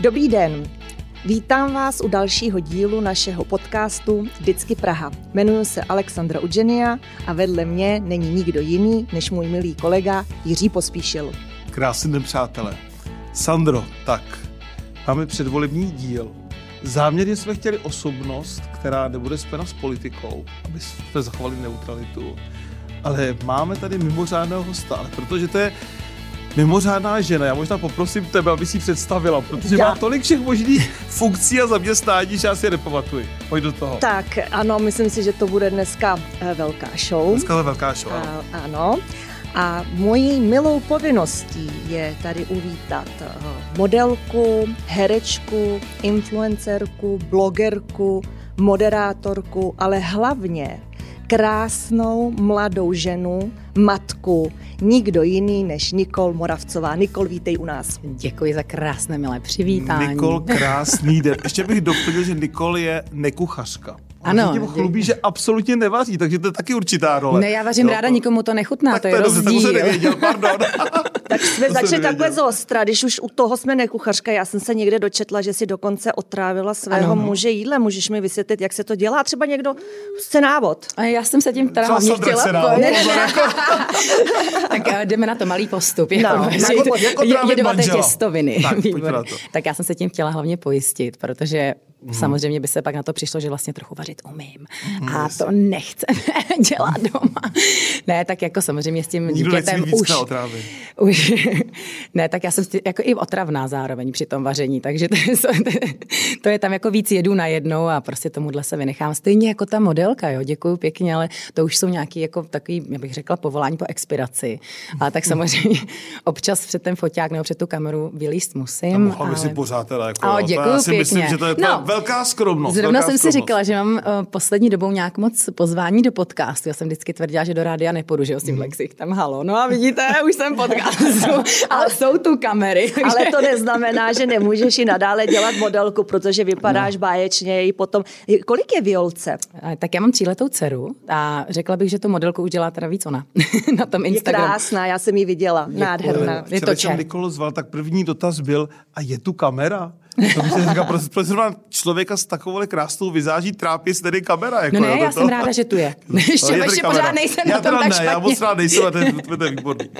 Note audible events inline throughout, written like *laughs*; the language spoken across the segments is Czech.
Dobrý den. Vítám vás u dalšího dílu našeho podcastu Vždycky Praha. Jmenuji se Alexandra Udženia a vedle mě není nikdo jiný než můj milý kolega Jiří Pospíšil. Krásný den, přátelé. Sandro, tak, máme předvolební díl. Záměrně jsme chtěli osobnost, která nebude spěna s politikou, aby jsme zachovali neutralitu. Ale máme tady mimořádného hosta, ale protože to je mimořádná žena. Já možná poprosím tebe, aby si představila, protože já. má tolik všech možných funkcí a zaměstnání, že já si je nepamatuji. Pojď do toho. Tak ano, myslím si, že to bude dneska eh, velká show. Dneska je velká show, ano. A, ano. A mojí milou povinností je tady uvítat eh, modelku, herečku, influencerku, blogerku, moderátorku, ale hlavně krásnou mladou ženu, matku, nikdo jiný než Nikol Moravcová. Nikol, vítej u nás. Děkuji za krásné milé přivítání. Nikol, krásný den. Ještě bych doplnil, že Nikol je nekuchařka. Ano. Tím chlubí, že absolutně nevaří, takže to je taky určitá role. Ne, já vařím jo, ráda, to... nikomu to nechutná, tak to je rozdíl. Dobře, to nevěděl, pardon. *laughs* tak jsme začali takhle z ostra, když už u toho jsme nekuchařka, já jsem se někde dočetla, že si dokonce otrávila svého ano. muže jídle. Můžeš mi vysvětlit, jak se to dělá? Třeba někdo chce návod. A já jsem se tím teda hlavně chtěla... Ne, ne, ne. *laughs* tak eh, jdeme na to malý postup. Jako, no, jako, jako jedovaté těstoviny. Tak, *laughs* tak já jsem se tím chtěla hlavně pojistit, protože Mm. Samozřejmě by se pak na to přišlo, že vlastně trochu vařit umím. Mm, a to nechceme *laughs* dělat doma. Ne, tak jako samozřejmě s tím Nikdo dítětem už, *laughs* už. Ne, tak já jsem jako i otravná zároveň při tom vaření, takže *laughs* to je, to je tam jako víc jedu na jednou a prostě tomuhle se vynechám. Stejně jako ta modelka, jo, děkuju pěkně, ale to už jsou nějaký jako takový, já bych řekla, povolání po expiraci. A tak samozřejmě občas před ten foťák nebo před tu kameru vylíst musím. mohla ale... si pořád teda jako, a, děkuju já si pěkně. myslím, že to je no, velká skromnost. Zrovna velká jsem skromnost. si říkala, že mám uh, poslední dobou nějak moc pozvání do podcastu. Já jsem vždycky tvrdila, že do rádia nepůjdu, že jo, s tím mm. tam halo. No a vidíte, *laughs* už jsem podcastu, *laughs* ale jsou tu kamery. Ale to neznamená, že nemůžeš i nadále dělat modelku, protože vypadáš no. báječně i potom. Kolik je Violce? Tak já mám tříletou dceru a řekla bych, že tu modelku už dělá teda víc ona *laughs* na tom Instagramu. Je krásná, já jsem ji viděla, nádherná. Je to jsem Nikolo zval, tak první dotaz byl, a je tu kamera? To bych říkal, proč, proč zrovna člověka s takovou krásnou vizáží trápí s tedy kamera? Jako, no ne, já to, jsem ráda, že tu je. *laughs* ještě, je ještě pořád nejsem já na tom tak ne, špatně. Já moc rád nejsem, a to je, to je výborný.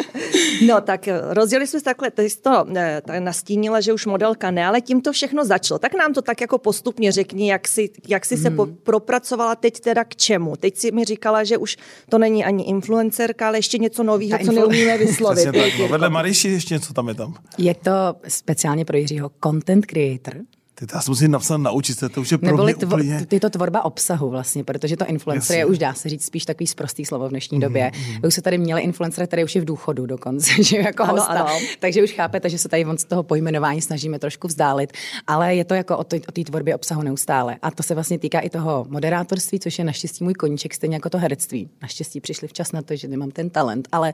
No tak eh, rozdělili jsme se takhle, ty jsi to ne, tak nastínila, že už modelka ne, ale tím to všechno začalo. Tak nám to tak jako postupně řekni, jak jsi, jak jsi hmm. se po, propracovala teď teda k čemu. Teď si mi říkala, že už to není ani influencerka, ale ještě něco nového, co neumíme *laughs* vyslovit. tak, no, vedle Mariši ještě něco tam je tam. Je to speciálně pro Jiřího content creator, verbeteren. Ty já jsem si napsal naučit se, to už je pro Neboli mě tvo, úplně... Je to tvorba obsahu vlastně, protože to influencer je už dá se říct spíš takový sprostý slovo v dnešní mm-hmm. době. Vy už se tady měli influencer, který už je v důchodu dokonce, *laughs* že jako ano, hosta. Ano. Takže už chápete, že se tady z toho pojmenování snažíme trošku vzdálit, ale je to jako o té tvorbě obsahu neustále. A to se vlastně týká i toho moderátorství, což je naštěstí můj koníček, stejně jako to herectví. Naštěstí přišli včas na to, že nemám ten talent, ale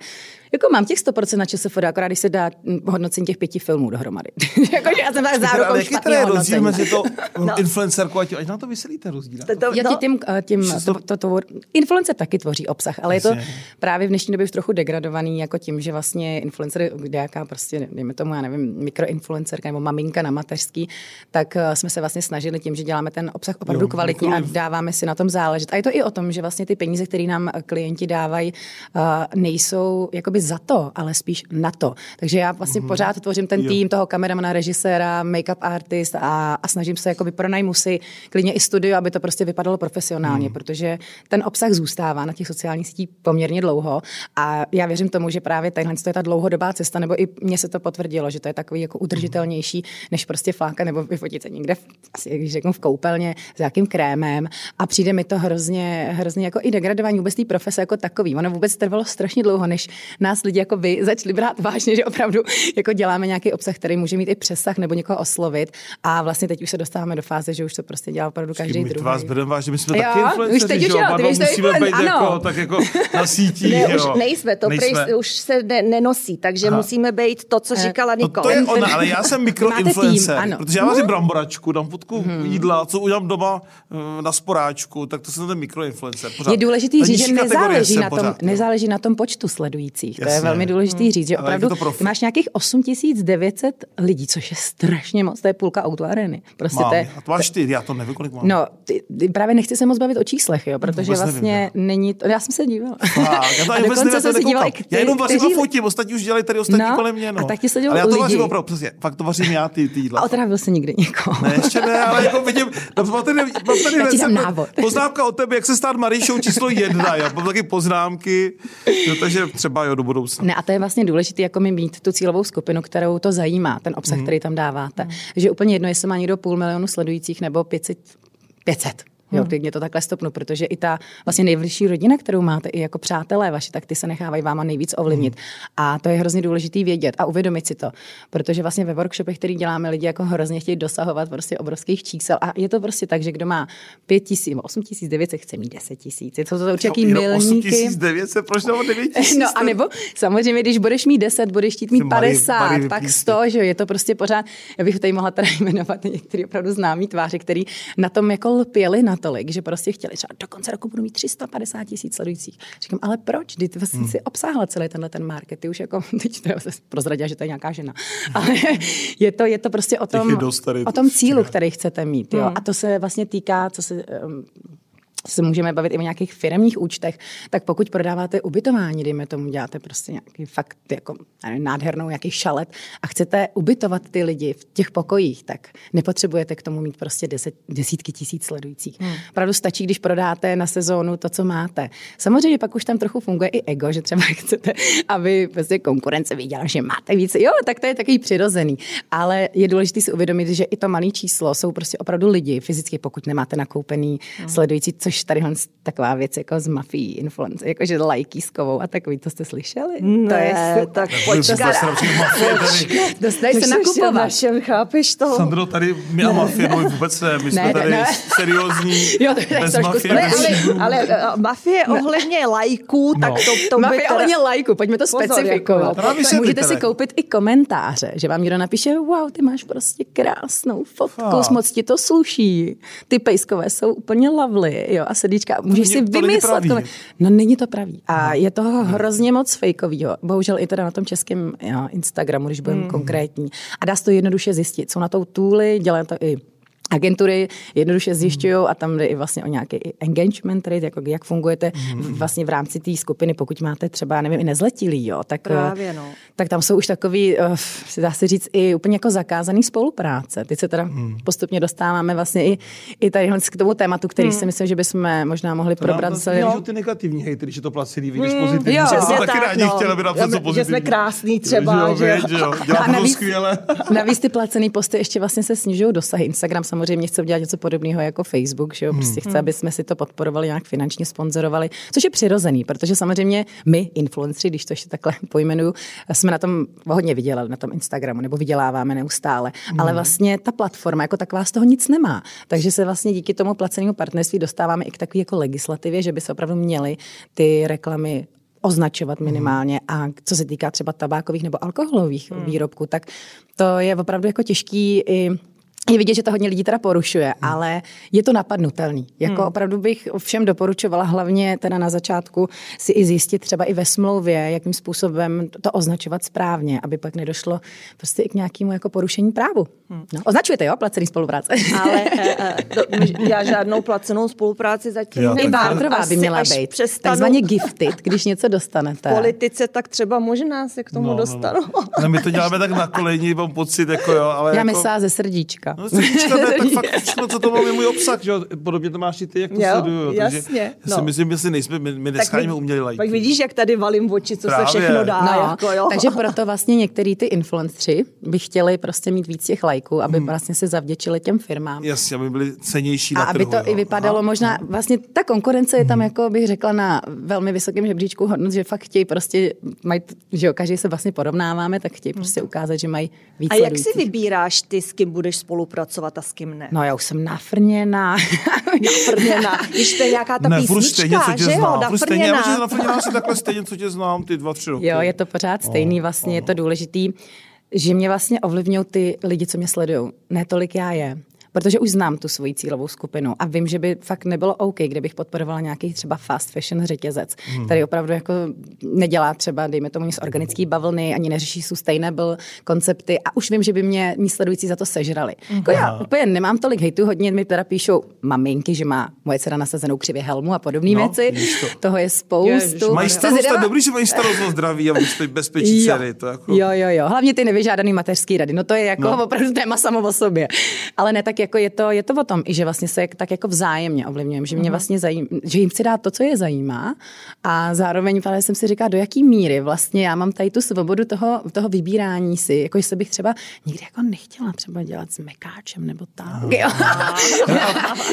jako mám těch 100% na ČSFD, akorát když se dá hodnocení těch pěti filmů dohromady. *laughs* jako, já jsem tak zárukou špatně rozdíl mezi to no. influencerku a tím, ať na to vysvětlíte rozdíl. To, to, no. tím, eh, tím to, to, to, influencer taky tvoří obsah, ale Jasně. je to právě v dnešní době už trochu degradovaný jako tím, že vlastně influencer, kde jaká prostě, dejme tomu, já nevím, mikroinfluencerka nebo maminka na mateřský, tak eh, jsme se vlastně snažili tím, že děláme ten obsah opravdu jo, kvalitní a dáváme si na tom záležet. A je to i o tom, že vlastně ty peníze, které nám klienti dávají, nejsou jakoby za to, ale spíš na to. Takže já vlastně mm-hmm. pořád tvořím ten jo. tým toho kameramana, režiséra, make-up artist a, a snažím se jakoby pronajmu si klidně i studio, aby to prostě vypadalo profesionálně, mm. protože ten obsah zůstává na těch sociálních sítích poměrně dlouho a já věřím tomu, že právě tahle je ta dlouhodobá cesta, nebo i mně se to potvrdilo, že to je takový jako udržitelnější, než prostě fláka nebo vyfotit se někde, v, asi když řeknu v koupelně s nějakým krémem a přijde mi to hrozně, hrozně jako i degradování vůbec té profese jako takový. Ono vůbec trvalo strašně dlouho, než nás lidi jako vy začali brát vážně, že opravdu jako děláme nějaký obsah, který může mít i přesah nebo někoho oslovit a vlastně vlastně teď už se dostáváme do fáze, že už to prostě dělá opravdu každý my druhý. vás bereme vážně, my jsme Jo, taky influenceři, už teď že už jo? už to musíme influen- být jako, tak jako na *laughs* sítích, Ne, jo. už nejsme, to nejsme. Prej, už se ne, nenosí, takže Aha. musíme být to, co říkala No Nikol. to je ona, ale já jsem mikroinfluencer, protože já vařím bramboračku, dám fotku hmm. jídla, co udělám doma eh, na sporáčku, tak to jsem ten mikroinfluencer. Pořád. Je důležitý říct, že nezáleží na, tom, pořád, jo. nezáleží na tom počtu sledujících. To je velmi důležitý říct, že opravdu máš nějakých 8900 lidí, což je strašně moc, to je půlka autoareny. Prostě Mám, to je, a to máš ty, já to nevím, kolik mám. No, ty, ty právě nechci se moc bavit o číslech, jo, protože Vůbec nevím, vlastně jo. není to, já jsem se dívala. Tak, já to *laughs* A dokonce nevím, jsem se dívala Já jenom vařím a kteří- fotím, ostatní už dělají tady ostatní No, kolem mě. No. a tak ti sledují Ale já to lidi. vařím opravdu, přesně, fakt to vařím já, ty, ty jídla. A otravil se nikdy někoho. Ne, ještě ne, ale jako vidím, no, mám tady, mám tady *laughs* Já ti dám recept, návod. poznámka o tebe, jak se stát Maríšou číslo jedna, já mám taky poznámky, no, takže třeba jo, do budoucna. Ne, a to je vlastně důležité, jako mi mít tu cílovou skupinu, kterou to zajímá, ten obsah, Mhm. který tam dáváte. Že úplně jedno, jestli má někdo půl milionu sledujících nebo 500. 500. Jo, když mě to takhle stopnu, protože i ta vlastně nejbližší rodina, kterou máte, i jako přátelé vaši, tak ty se nechávají váma nejvíc ovlivnit. Mhm. A to je hrozně důležitý vědět a uvědomit si to. Protože vlastně ve workshopech, který děláme, lidi jako hrozně chtějí dosahovat prostě obrovských čísel. A je to prostě tak, že kdo má 5 tisíc, 8 tisíc, 900, chce mít 10 tisíc. Je to, to určitě Jenom milníky. 8900, proč nebo 9000? *laughs* No a nebo samozřejmě, když budeš mít 10, budeš chtít mít Ty Marie- 50, Marie pak vypísty. 100, že jo, je to prostě pořád, já bych tady mohla teda *laughs* jmenovat některé opravdu známý tváře, který na tom jako lpěli natolik, že prostě chtěli třeba do konce roku budu mít 350 tisíc sledujících. Říkám, ale proč? Ty vlastně Hmm. si obsáhla celý tenhle ten market, ty už jako, *laughs* teď to se prozradila, že to je nějaká žena, *laughs* ale je to, je to prostě o tom, o tom cílu, který chcete mít, jo, Hmm. a to se vlastně týká, co se um, se můžeme bavit i o nějakých firmních účtech, tak pokud prodáváte ubytování, dejme tomu, děláte prostě nějaký fakt jako nevím, nádhernou nějaký šalet a chcete ubytovat ty lidi v těch pokojích, tak nepotřebujete k tomu mít prostě deset, desítky tisíc sledujících. Hmm. Pravdu stačí, když prodáte na sezónu to, co máte. Samozřejmě pak už tam trochu funguje i ego, že třeba *laughs* chcete, aby prostě konkurence viděla, že máte více. Jo, tak to je takový přirozený. Ale je důležité si uvědomit, že i to malé číslo jsou prostě opravdu lidi, fyzicky, pokud nemáte nakoupený hmm. sledující, což tady hle taková věc jako z mafií influence, jakože lajkískovou a takový, to jste slyšeli? Ne, to je tak počkat. tady. Dostaneš se nakupovat. našem, chápeš to? Sandro, tady my a mafie, no vůbec ne, my jsme Ne, tady ne. seriózní, Jo, to je bez mafie, Ne, ale, šíbrů. ale uh, mafie ohledně lajků, tak to, to by Mafie teda... ohledně lajku, pojďme to specifikovat. jako, vysvětlete, Můžete si koupit i komentáře, že vám někdo napíše, wow, ty máš prostě krásnou fotku, moc ti to sluší. Ty pejskové jsou úplně lovely, jo, a srdíčka. Můžeš si to vymyslet. koment- No není to pravý. A je toho hrozně moc fejkovýho. Bohužel i teda na tom českém jo, Instagramu, když budeme konkrétní. A dá se to jednoduše zjistit. Jsou na to tooly, dělají to i agentury jednoduše zjišťují a tam jde i vlastně o nějaký engagement rate, jako jak fungujete v- vlastně v rámci té skupiny, pokud máte třeba, nevím, i nezletilý, jo, tak, Právě, eh, no. tak tam jsou už takový, eh, si dá se říct, i úplně jako zakázaný spolupráce. Teď se teda postupně dostáváme vlastně i, i tady k tomu tématu, který si myslím, že bychom možná mohli To probrat. zase celý- ty negativní hejtry, že to placený, vidíš pozitivní. jo, že jsme taky tak, rádi no. chtěli, aby napsat co Že pozitivní. jsme krásný třeba, jo, že jo. že jo. A to navíc- skvěle. Navíc ty placený posty ještě vlastně se snižují dosahy. Instagram samozřejmě chce udělat něco podobného jako Facebook, že jo? Prostě chce, aby jsme si to podporovali, nějak finančně sponzorovali, což je přirozený, protože samozřejmě my, influenceri, když to ještě takhle *laughs* pojmenuju, jsme na tom hodně vydělali, na tom Instagramu, nebo vyděláváme neustále. Ale vlastně ta platforma jako taková z toho nic nemá. Takže se vlastně díky tomu placenému partnerství dostáváme i k takové jako legislativě, že by se opravdu měly ty reklamy označovat minimálně a co se týká třeba tabákových nebo alkoholových hmm. výrobků, tak to je opravdu jako těžký i je vidět, že to hodně lidí teda porušuje, hmm. ale je to napadnutelný. Jako hmm. opravdu bych všem doporučovala hlavně teda na začátku si i zjistit třeba i ve smlouvě, jakým způsobem to označovat správně, aby pak nedošlo prostě i k nějakému jako porušení právu. Hmm. No, označujete, jo, placený spolupráce. Ale *laughs* to, my- já žádnou placenou spolupráci zatím Já nemám. I Barterová by Asi měla být. přestanu Takzvaně *laughs* gifted, když něco dostanete. v politice, tak třeba možná se k tomu No, no, dostanu. no. Ale my to děláme tak na koleni, mám pocit, jako jo, ale Já jako... myslela ze srdíčka. No, ne, *laughs* tak fakt *laughs* všechno, co to mám, je můj obsah, že jo? Podobně to máš i ty, jak to Jo, sleduju. Takže jasně, si no. myslím, že si nejsme, my, my nescháníme umělý lajky. Tak vidíš, jak tady valím oči, co Právě. se všechno dá. No, jako, jo. takže *laughs* proto vlastně některý ty influenceri by chtěli prostě mít víc těch lajků aby mm. vlastně se zavděčili těm firmám. Jasně, aby byly cenější A na aby trhu, to i vypadalo Aha. možná, vlastně ta konkurence je tam, jako bych řekla, na velmi vysokém žebříčku hodnot, že fakt chtějí prostě, mají, že jo, každý se vlastně porovnáváme, tak chtějí prostě ukázat, že mají víc A jak si vybíráš ty, s kým budeš spolupracovat a s kým ne? No já už jsem nafrněná. *laughs* nafrněná. Když to je nějaká ta ne, písnička, stejně, co tě že znám. jo, stejně, já nafrněná si *laughs* takhle stejně, co tě znám, ty dva, tři roky. Jo, je to pořád stejný, vlastně oh, je to důležitý, že mě vlastně ovlivňují ty lidi, co mě sledují. Ne tolik já je protože už znám tu svoji cílovou skupinu a vím, že by fakt nebylo OK, kdybych podporovala nějaký třeba fast fashion řetězec, hmm. který opravdu jako nedělá třeba, dejme tomu, nic organický bavlny, ani neřeší sustainable koncepty a už vím, že by mě mý sledující za to sežrali. Hmm. Jako já úplně nemám tolik hejtu, hodně mi teda píšou maminky, že má moje dcera nasazenou křivě helmu a podobné no, věci. To. Toho je spoustu. Ježiš, mají starost, zvědavá... dobrý, že mají starost o zdraví a bezpečí dcery. To jako... Jo, jo, jo. Hlavně ty nevyžádaný mateřský rady. No to je jako no. opravdu téma samo o sobě. Ale ne tak jako je to, je to o tom, i že vlastně se tak jako vzájemně ovlivňujeme, že mě mhm. vlastně zajím, že jim chci dát to, co je zajímá a zároveň právě jsem si říkala, do jaký míry vlastně já mám tady tu svobodu toho, toho vybírání si, jako jestli bych třeba nikdy jako nechtěla třeba dělat s mekáčem nebo tak. Jo.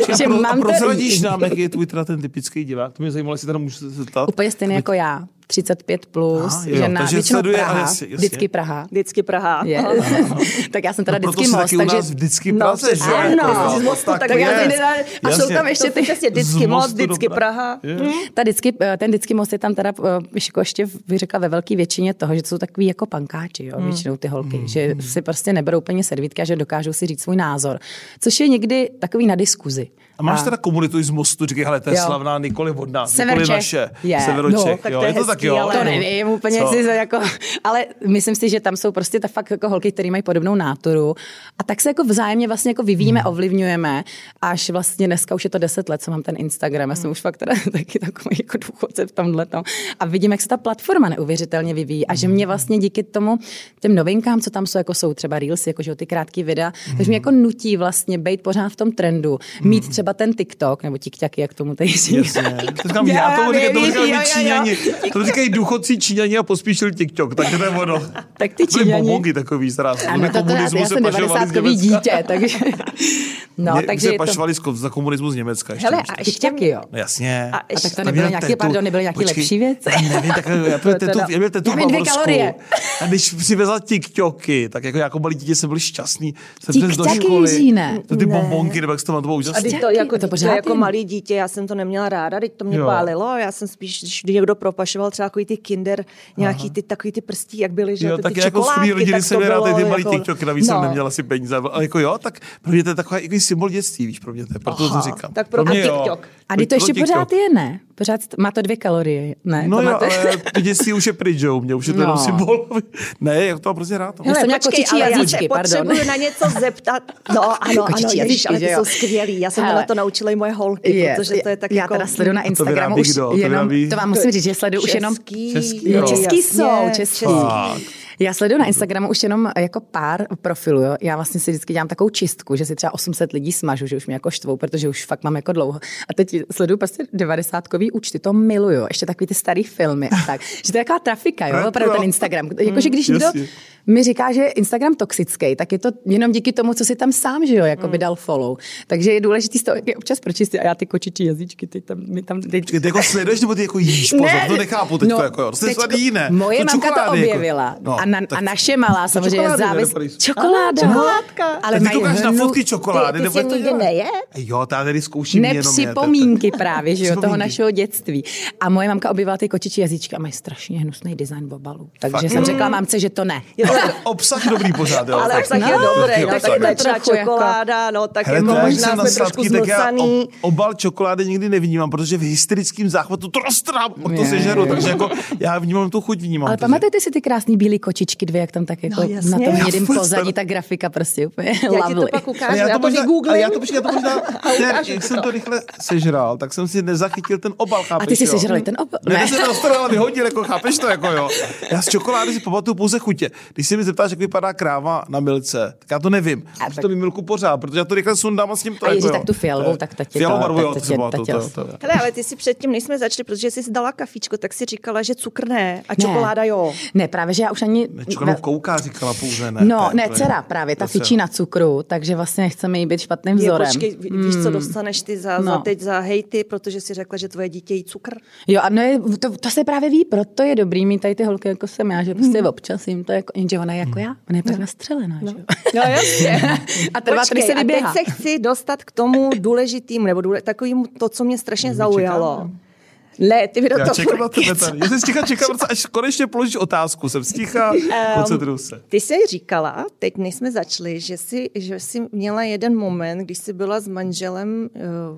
*laughs* že pro, mám prozradíš nám, jaký je tvůj teda ten typický divák? To mě zajímalo, jestli teda můžu se zeptat. Úplně stejný jako já. 35 plus, Aha, jo, žena, takže většinou sleduje, Praha, jasně, jasně. vždycky Praha. Vždycky Praha. *laughs* Tak já jsem teda no, vždycky most. takže... vždycky Praze, no, že? Ano, z mostu, tak, tak já A jsou tam ještě ty... Přesně, vždycky most, vždycky Praha. Hm? Ta vždycky, eh, ten vždycky most je tam teda, jako ještě bych řekla, ve velké většině toho, že jsou takový jako pankáči, jo, hmm. většinou ty holky, hmm. že si prostě neberou úplně servítky a že dokážou si říct svůj názor. Což je někdy takový na diskuzi. A máš a... teda komunitu z mostu, říkají, hele, to je jo. slavná Nikoli vodná, Nikoli naše, je. Severočech. No, tak jo, to je, je to tak jo? To nevím úplně, jestli to jako, ale myslím si, že tam jsou prostě ta fakt jako holky, které mají podobnou náturu a tak se jako vzájemně vlastně jako vyvíjíme, hmm. ovlivňujeme, až vlastně dneska už je to deset let, co mám ten Instagram, já jsem hmm. už fakt teda *laughs* taky takový jako důchodce v tomhle tom a vidím, jak se ta platforma neuvěřitelně vyvíjí a že mě vlastně díky tomu těm novinkám, co tam jsou, jako jsou třeba Reels, jako že ty krátké videa, hmm. takže mě jako nutí vlastně být pořád v tom trendu, mít hmm. třeba třeba ten TikTok, nebo TikTok, jak tomu tady říká. To říkám, já, já tomu říkám, to říkají Číňani. To říkají důchodci Číňani a pospíšil TikTok, tak to je ono. Tak ty Číňani. Byly takový zraz. Ano, to, to, já, já jsem 90 dítě, takže... *laughs* No, Mě, takže se pašovali to... za komunismu z Německa. Ještě Hele, a ještě taky, jo. No, jasně. A, a tak to nebyly nějaké, pardon, nebyly nějaké lepší věci? *laughs* Nevím, tak já byl tetu, já byl tetu v kalorie. A když přivezla TikToky, tak jako jako malý dítě jsem byl šťastný. Jsem do školy. To ty bombonky, nebo jak to mám, to bylo úžasné. A to jako, to, to jako malý dítě, já jsem to neměla ráda, teď to mě jo. pálilo. Já jsem spíš, když někdo propašoval třeba takový ty kinder, nějaký ty takový ty prstí, jak byly, že jo, ty, tak ty jako z rodiny jsem rád ty malý TikToky, navíc jsem neměla asi peníze. Ale jako jo, tak pro mě to je takový symbol dětství, víš, pro mě to je, proto to říkám. Tak pro, pro mě TikTok. A ty to ještě pořád je, ne? Pořád má to dvě kalorie, ne? No to jo, máte... ale ty dětství už je pryč, jo, mě už je to no. jenom symbol. *laughs* ne, já to mám prostě rád. Hele, jsem počkej, ale jazyčky, já se potřebuju na něco zeptat. No, *laughs* ano, ano, ježiš, ale ty jsou skvělý. Já jsem na to naučila i moje holky, je, protože to je tak Já teda sleduju na Instagramu už jenom, to vám musím říct, že sleduju už jenom... Český, český jsou, český. Já sleduju na Instagramu už jenom jako pár profilů. Jo. Já vlastně si vždycky dělám takovou čistku, že si třeba 800 lidí smažu, že už mě jako štvou, protože už fakt mám jako dlouho. A teď sleduju prostě 90 účty, to miluju. Ještě takový ty starý filmy a tak. *laughs* že to je taková trafika, jo, opravdu ten Instagram. Jakože když někdo mi říká, že je Instagram toxický, tak je to jenom díky tomu, co si tam sám, že jo, jako by dal follow. Takže je důležité to občas pročistit a já ty kočičí jazyčky, ty tam, my tam... Ty... ty jako sleduješ, nebo ty jako jíš, *laughs* pozor, ne, to nechápu teď, no, jako, jo, to je jiné. Moje mamka to jako- objevila jako, no, a, na, a naše malá samozřejmě závis... Čokoláda. Čokoládka. Ale ty koukáš na fotky čokolády, ty, ty nebo nikdy neje? Jo, ta tady zkouším Nepřipomínky právě, že jo, toho našeho dětství. A moje mamka objevila ty kočičí jazyčky a mají strašně hnusný design v obalu. Takže jsem řekla mamce, že to ne ale obsah dobrý pořád, jo. Ale obsah je dobrý, tak je to třeba čokoláda, no tak jako možná jsme trošku zmlsaný. obal čokolády nikdy nevnímám, protože v hysterickém záchvatu to roztrám, to sežeru, takže jako já vnímám tu chuť, vnímám. Ale pamatujete si ty krásné bílé kočičky dvě, jak tam tak jako na tom jedním pozadí, ta grafika prostě úplně Já ti to *laughs* pak ukážu, já to vygooglím. Já to počkej, já to možná, *laughs* jak jsem to rychle sežral, tak jsem si nezachytil ten obal, chápeš? A ty si sežral ten obal? Ne, jsem to vyhodil, jako chápeš to, jako jo. Já z čokolády si pamatuju pouze chutě. Když si mi zeptáš, jak vypadá kráva na milce, tak já to nevím. A tak... to mi milku pořád, protože já to rychle sundám a s tím to a jako, tak tu fialovou, tak ta tě Fialovou to, to, to, Hele, ale ty si předtím, než jsme začali, protože jsi dala kafičko, tak si říkala, že cukr ne a čokoláda jo. Ne, právě, že já už ani oni... Nečkanou kouká, říkala pouze ne. No, ne, dcera právě, ta fičí na cukru, takže vlastně chceme jí být špatným vzorem. Je, počkej, víš, co hmm. dostaneš ty za, no. za teď za hejty, protože si řekla, že tvoje dítě jí cukr? Jo, a no je, to, to, se právě ví, proto je dobrý mít tady ty holky jako jsem já, že prostě hmm. občas jim to jako, jenže ona je jako já, ona je pak no. nastřelená, no. že *laughs* No jasně. a trvá, Počkej, se vyběhá. a teď se chci dostat k tomu důležitým, nebo důle, takovým to, co mě strašně zaujalo. Čekám. Ne, ty mi do Já toho čekám na tebe tady. Já jsem sticha čekám, až konečně položíš otázku. Jsem sticha, koncentruju se. Ty jsi říkala, teď než jsme začali, že jsi, že jsi měla jeden moment, když jsi byla s manželem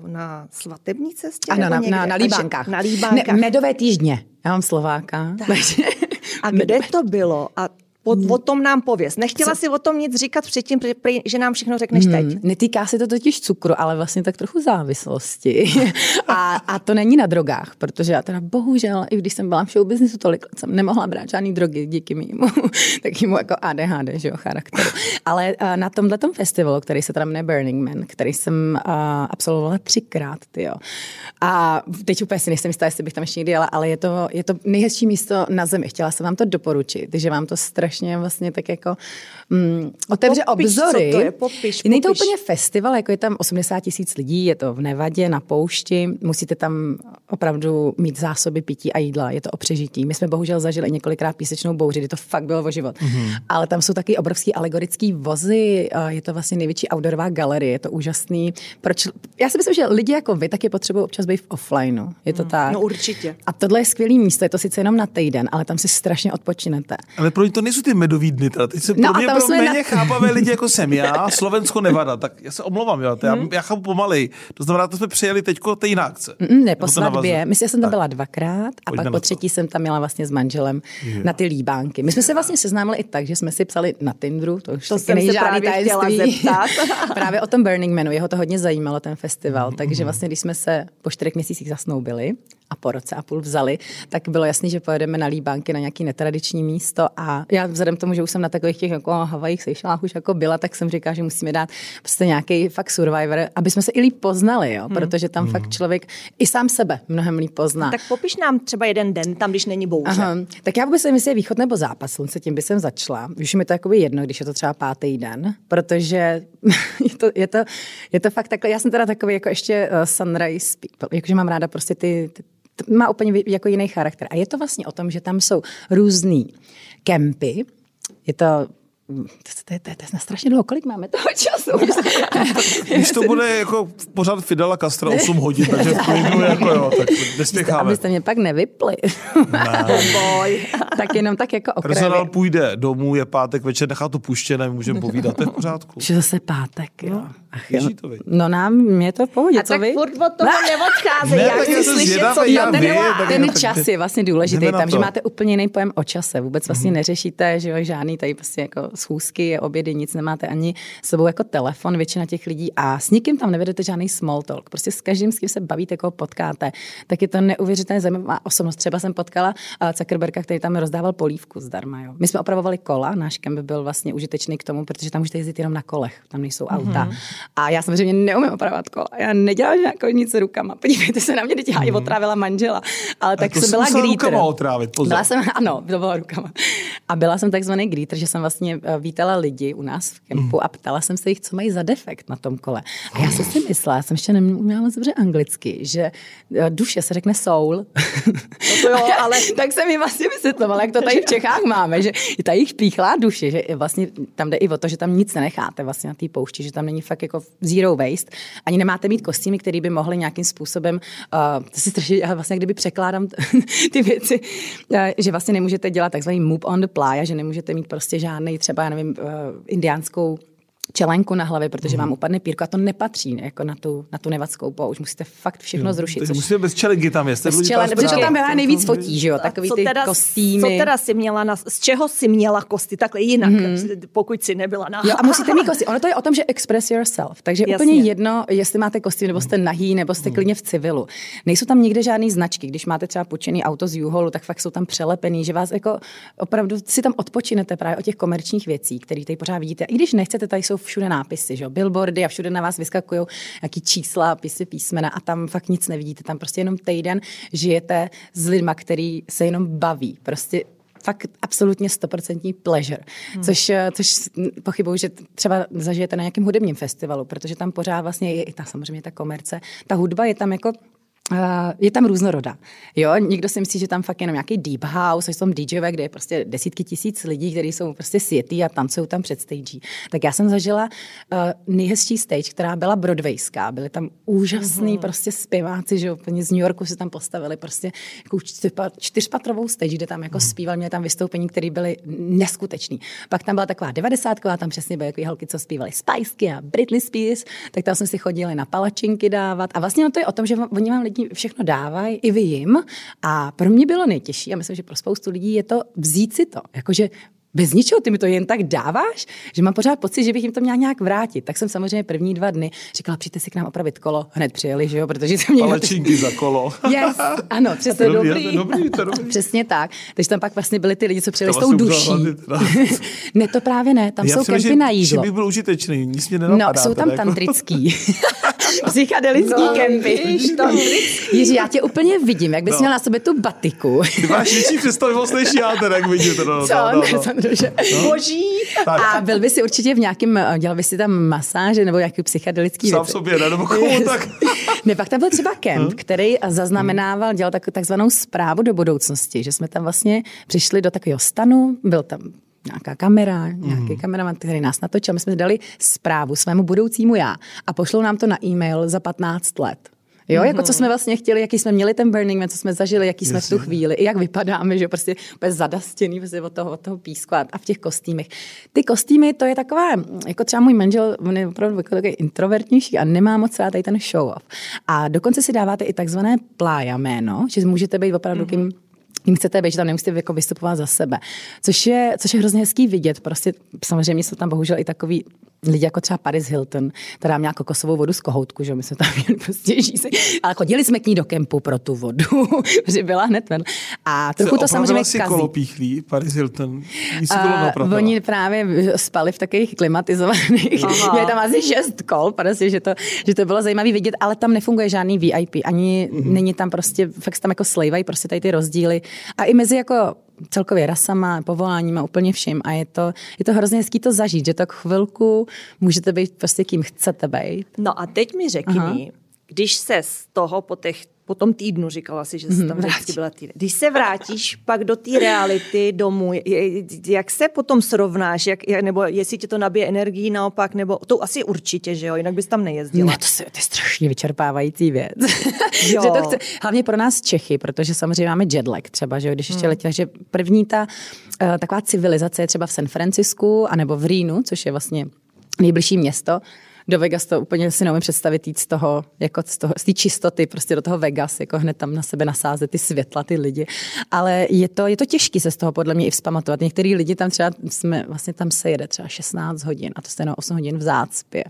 uh, na svatební cestě? Ano, na, na, na Líbánkách. Na Líbánkách. Ne, medové týždně. Já mám Slováka. Tak. *laughs* A kde to bylo? A O, o tom nám pověz. Nechtěla si o tom nic říkat předtím, že nám všechno řekneš hmm, teď. Netýká se to totiž cukru, ale vlastně tak trochu závislosti. *laughs* a, a to není na drogách, protože já teda bohužel, i když jsem byla v show businessu tolik jsem nemohla brát žádný drogy díky mýmu *laughs* takému jako ADHD, že jo, charakteru. Ale uh, na tomhle festivalu, který se tam jmenuje Burning Man, který jsem uh, absolvovala třikrát, jo. A teď úplně si nejsem jistá, jestli bych tam ještě někdy jela, ale je to, je to nejhezčí místo na zemi. Chtěla jsem vám to doporučit, že vám to strašně strašně vlastně tak jako mm, otevře popiš, obzory. Co to je, popiš, Není to úplně festival, jako je tam 80 tisíc lidí, je to v Nevadě, na poušti, musíte tam opravdu mít zásoby pití a jídla, je to o přežití. My jsme bohužel zažili několikrát písečnou bouři, kdy to fakt bylo o život. Mm-hmm. Ale tam jsou taky obrovský alegorický vozy, je to vlastně největší outdoorová galerie, je to úžasný. Proč? Já si myslím, že lidi jako vy taky potřebují občas být v offlineu. Je to mm. tak? No určitě. A tohle je skvělý místo, je to sice jenom na týden, ale tam si strašně odpočinete. Ale pro to nejsou ty medový dny. Teda. Teď se no pro mě pro méně na... chápavé lidi, jako jsem já, *laughs* Slovensko nevada. Tak já se omlouvám, jo. To já, hmm. já chápu pomalej. To znamená, to jsme přijeli teďko té jiná akce. Mm, ne, svatbě. Myslím, že jsem tam byla dvakrát a Pojďme pak po třetí jsem tam měla vlastně s manželem jo. na ty líbánky. My jsme se vlastně seznámili i tak, že jsme si psali na Tinderu, to už to jsem se právě chtěla zeptat. *laughs* právě o tom Burning Manu, jeho to hodně zajímalo, ten festival. Mm, takže vlastně, když jsme se po čtyřech měsících zasnoubili, a po roce a půl vzali, tak bylo jasný, že pojedeme na Líbánky na nějaký netradiční místo a já vzhledem k tomu, že už jsem na takových těch jako Havajích, Seychelách už jako byla, tak jsem říkala, že musíme dát prostě nějaký fakt survivor, aby jsme se i líp poznali, jo? Hmm. protože tam hmm. fakt člověk i sám sebe mnohem líp pozná. Tak popiš nám třeba jeden den tam, když není bouře. Aha. Tak já vůbec nevím, jestli je východ nebo západ slunce, tím by jsem začala. Už mi to jako jedno, když je to třeba pátý den, protože *laughs* je to, je to, je to fakt takhle, já jsem teda takový jako ještě uh, sunrise people, jakože mám ráda prostě ty, ty má úplně jako jiný charakter. A je to vlastně o tom, že tam jsou různý kempy, je to to, to, to, to je strašně dlouho. Kolik máme toho času? *laughs* Když to bude jako pořád Fidela Castro 8 hodin, takže v klidu jako jo, tak nespěcháme. Abyste mě pak nevypli. Ne. *laughs* Boj. tak jenom tak jako okrajově. Personál půjde domů, je pátek večer, nechá to puštěné, můžeme povídat, to je v pořádku. Že zase pátek, jo. No. Ach, jo. To, no nám, mě to v pohodě, A co tak vy? furt od toho neodcházej, ne, já chci slyšet, co já ten, vy, ten čas je vlastně důležitý tam, že máte úplně jiný pojem o čase, vůbec vlastně neřešíte, že jo, žádný tady prostě jako schůzky, obědy, nic nemáte ani s sebou jako telefon, většina těch lidí a s nikým tam nevedete žádný small talk. Prostě s každým, s kým se bavíte, koho potkáte, tak je to neuvěřitelně zajímavá osobnost. Třeba jsem potkala uh, Zuckerberga, který tam rozdával polívku zdarma. Jo. My jsme opravovali kola, náš kemp byl vlastně užitečný k tomu, protože tam můžete jezdit jenom na kolech, tam nejsou mm-hmm. auta. A já samozřejmě neumím opravovat kola. Já nedělám jako nic rukama. *laughs* Podívejte se na mě, teď já mm-hmm. otrávila manžela. Ale tak jsem byla greeter. otrávit, pozor. Byla jsem, ano, to byla rukama. A byla jsem takzvaný greeter, že jsem vlastně eh, vítala lidi u nás v kempu mm. a ptala jsem se jich, co mají za defekt na tom kole. A já jsem si myslela, já jsem ještě neměla moc dobře anglicky, že eh, duše se řekne soul. No to jo, *laughs* ale tak jsem mi vlastně vysvětlovala, jak to tady v Čechách máme, že ta jich píchlá duše, že vlastně tam jde i o to, že tam nic nenecháte vlastně na té poušti, že tam není fakt jako zero waste. Ani nemáte mít kostýmy, které by mohly nějakým způsobem, uh, to si strašně, já vlastně kdyby překládám *laughs* ty věci, uh, že vlastně nemůžete dělat takzvaný move on the playa, že nemůžete mít prostě žádný třeba, já nevím, uh, indiánskou čelenku na hlavě, protože vám mhm. upadne pírko a to nepatří jako na tu, na tu nevadskou poušť. Musíte fakt všechno jo, zrušit. Což... Musíte bez čelenky tam jest. Bez čelenky, protože tam byla nejvíc fotí, že jo, takový ty teda, kostýmy. Co teda si měla, na, z čeho si měla kosty, takhle jinak, mm-hmm. pokud si nebyla na. Jo, a musíte mít kostým. Ono to je o tom, že express yourself. Takže Jasně. úplně jedno, jestli máte kostým, nebo jste nahý, nebo jste mm. klidně v civilu. Nejsou tam nikde žádné značky. Když máte třeba půjčený auto z Juholu, tak fakt jsou tam přelepený, že vás jako opravdu si tam odpočinete právě o těch komerčních věcí, které tady pořád vidíte. I když nechcete, tady jsou všude nápisy že jo, billboardy a všude na vás vyskakují nějaký čísla, pisy, písmena a tam fakt nic nevidíte. Tam prostě jenom týden žijete s lidma, který se jenom baví. Prostě fakt absolutně stoprocentní pleasure, hmm. což, eh, což pochybuju, že třeba zažijete na nějakém hudebním festivalu, protože tam pořád vlastně je i ta samozřejmě ta komerce. Ta hudba je tam jako je tam různoroda. Jo, někdo si myslí, že tam fakt jenom nějaký deep house, jsou tam DJové, kde je prostě desítky tisíc lidí, kteří jsou prostě světý a tancují tam před stage. Tak já jsem zažila uh, nejhezčí stage, která byla broadwayská. Byly tam úžasný mm-hmm. prostě zpěváci, že úplně z New Yorku se tam postavili prostě jako čtyřpatrovou stage, kde tam jako mm-hmm. zpíval, měli tam vystoupení, které byly neskutečný. Pak tam byla taková devadesátková, tam přesně byly jako holky, co zpívali Spiceky a Britney Spears, tak tam jsme si chodili na palačinky dávat. A vlastně to je o tom, že oni vám lidi všechno dávají, i vy jim. A pro mě bylo nejtěžší, a myslím, že pro spoustu lidí je to vzít si to. Jakože bez ničeho, ty mi to jen tak dáváš, že mám pořád pocit, že bych jim to měla nějak vrátit. Tak jsem samozřejmě první dva dny říkala, přijďte si k nám opravit kolo. Hned přijeli, že jo, protože jsem měla... Palečinky za kolo. *laughs* Yes, ano, přesně dobrý. dobrý. dobrý, to dobrý. *laughs* Přesně tak. Takže tam pak vlastně byly ty lidi, co přijeli s tou duší. *laughs* ne, to právě ne, tam já jsou kempy na jídlo. by byl užitečný, nic mě nenapadá. No, jsou tam jako... tantrický. Psychedelický no, kempy. Jiří, já tě úplně vidím, jak bys no. měl na sobě tu batiku. Ty máš větší představivost než já, teda, jak vidíte. No, no, Co? No, no, no že no. boží. Tak. A byl by si určitě v nějakém, eh, dělal by si tam masáže nebo nějaký psychedelický Sám sobě, ne? Nebo komu tak? *laughs* ne, pak tam byl třeba kemp, hm? který zaznamenával, dělal tak, takzvanou zprávu do budoucnosti, že jsme tam vlastně přišli do takového stanu, byl tam nějaká kamera, nějaký mm. kameraman, který nás natočil. My jsme dali zprávu svému budoucímu já a pošlou nám to na e-mail za 15 let. Jo, mm-hmm. jako co jsme vlastně chtěli, jaký jsme měli ten Burning Man, co jsme zažili, jaký jsme Jasně. v tu chvíli, i jak vypadáme, že prostě úplně zadastěný prostě od toho, od toho písku a, a v těch kostýmech. Ty kostýmy, to je taková, jako třeba můj manžel, on je opravdu takový introvertnější a nemá moc rád tady ten show off. A dokonce si dáváte i takzvané plája jméno, že můžete být opravdu mm-hmm. kým jim chcete být, že tam nemusíte jako vystupovat za sebe. Což je, což je hrozně hezký vidět. Prostě samozřejmě jsou tam bohužel i takový lidi jako třeba Paris Hilton, která měla kokosovou vodu z kohoutku, že my jsme tam měli prostě žízy. Ale chodili jsme k ní do kempu pro tu vodu, *laughs* že byla hned ven. A trochu to samozřejmě si kazí. kolopíchlí, Paris Hilton. Uh, oni právě spali v takových klimatizovaných. *laughs* Měli tam asi šest kol, prostě, že, to, že to bylo zajímavé vidět, ale tam nefunguje žádný VIP, ani mm-hmm. není tam prostě, fakt tam jako slejvají prostě tady ty rozdíly. A i mezi jako celkově rasama, povoláníma, úplně vším a je to, je to hrozně hezký to zažít, že tak chvilku můžete být prostě kým chcete být. No a teď mi řekni, Aha. když se z toho po těch po tom týdnu, říkala si, že jsi tam vždycky byla týden. Když se vrátíš pak do té reality domů, jak se potom srovnáš, jak, nebo jestli tě to nabije energii naopak, nebo to asi určitě, že jo, jinak bys tam nejezdila. Ne, to, se, to je strašně vyčerpávající věc. Jo. *laughs* že to chce, hlavně pro nás Čechy, protože samozřejmě máme jetlag třeba, že jo, když ještě hmm. letí, že první ta uh, taková civilizace je třeba v San Francisku, anebo v Rínu, což je vlastně nejbližší město, do Vegas to úplně si neumím představit jít z toho, jako z, toho, z té čistoty, prostě do toho Vegas, jako hned tam na sebe nasázet ty světla, ty lidi. Ale je to, je to těžké se z toho podle mě i vzpamatovat. Některý lidi tam třeba, jsme, vlastně tam se jede třeba 16 hodin a to jste na 8 hodin v zácpě.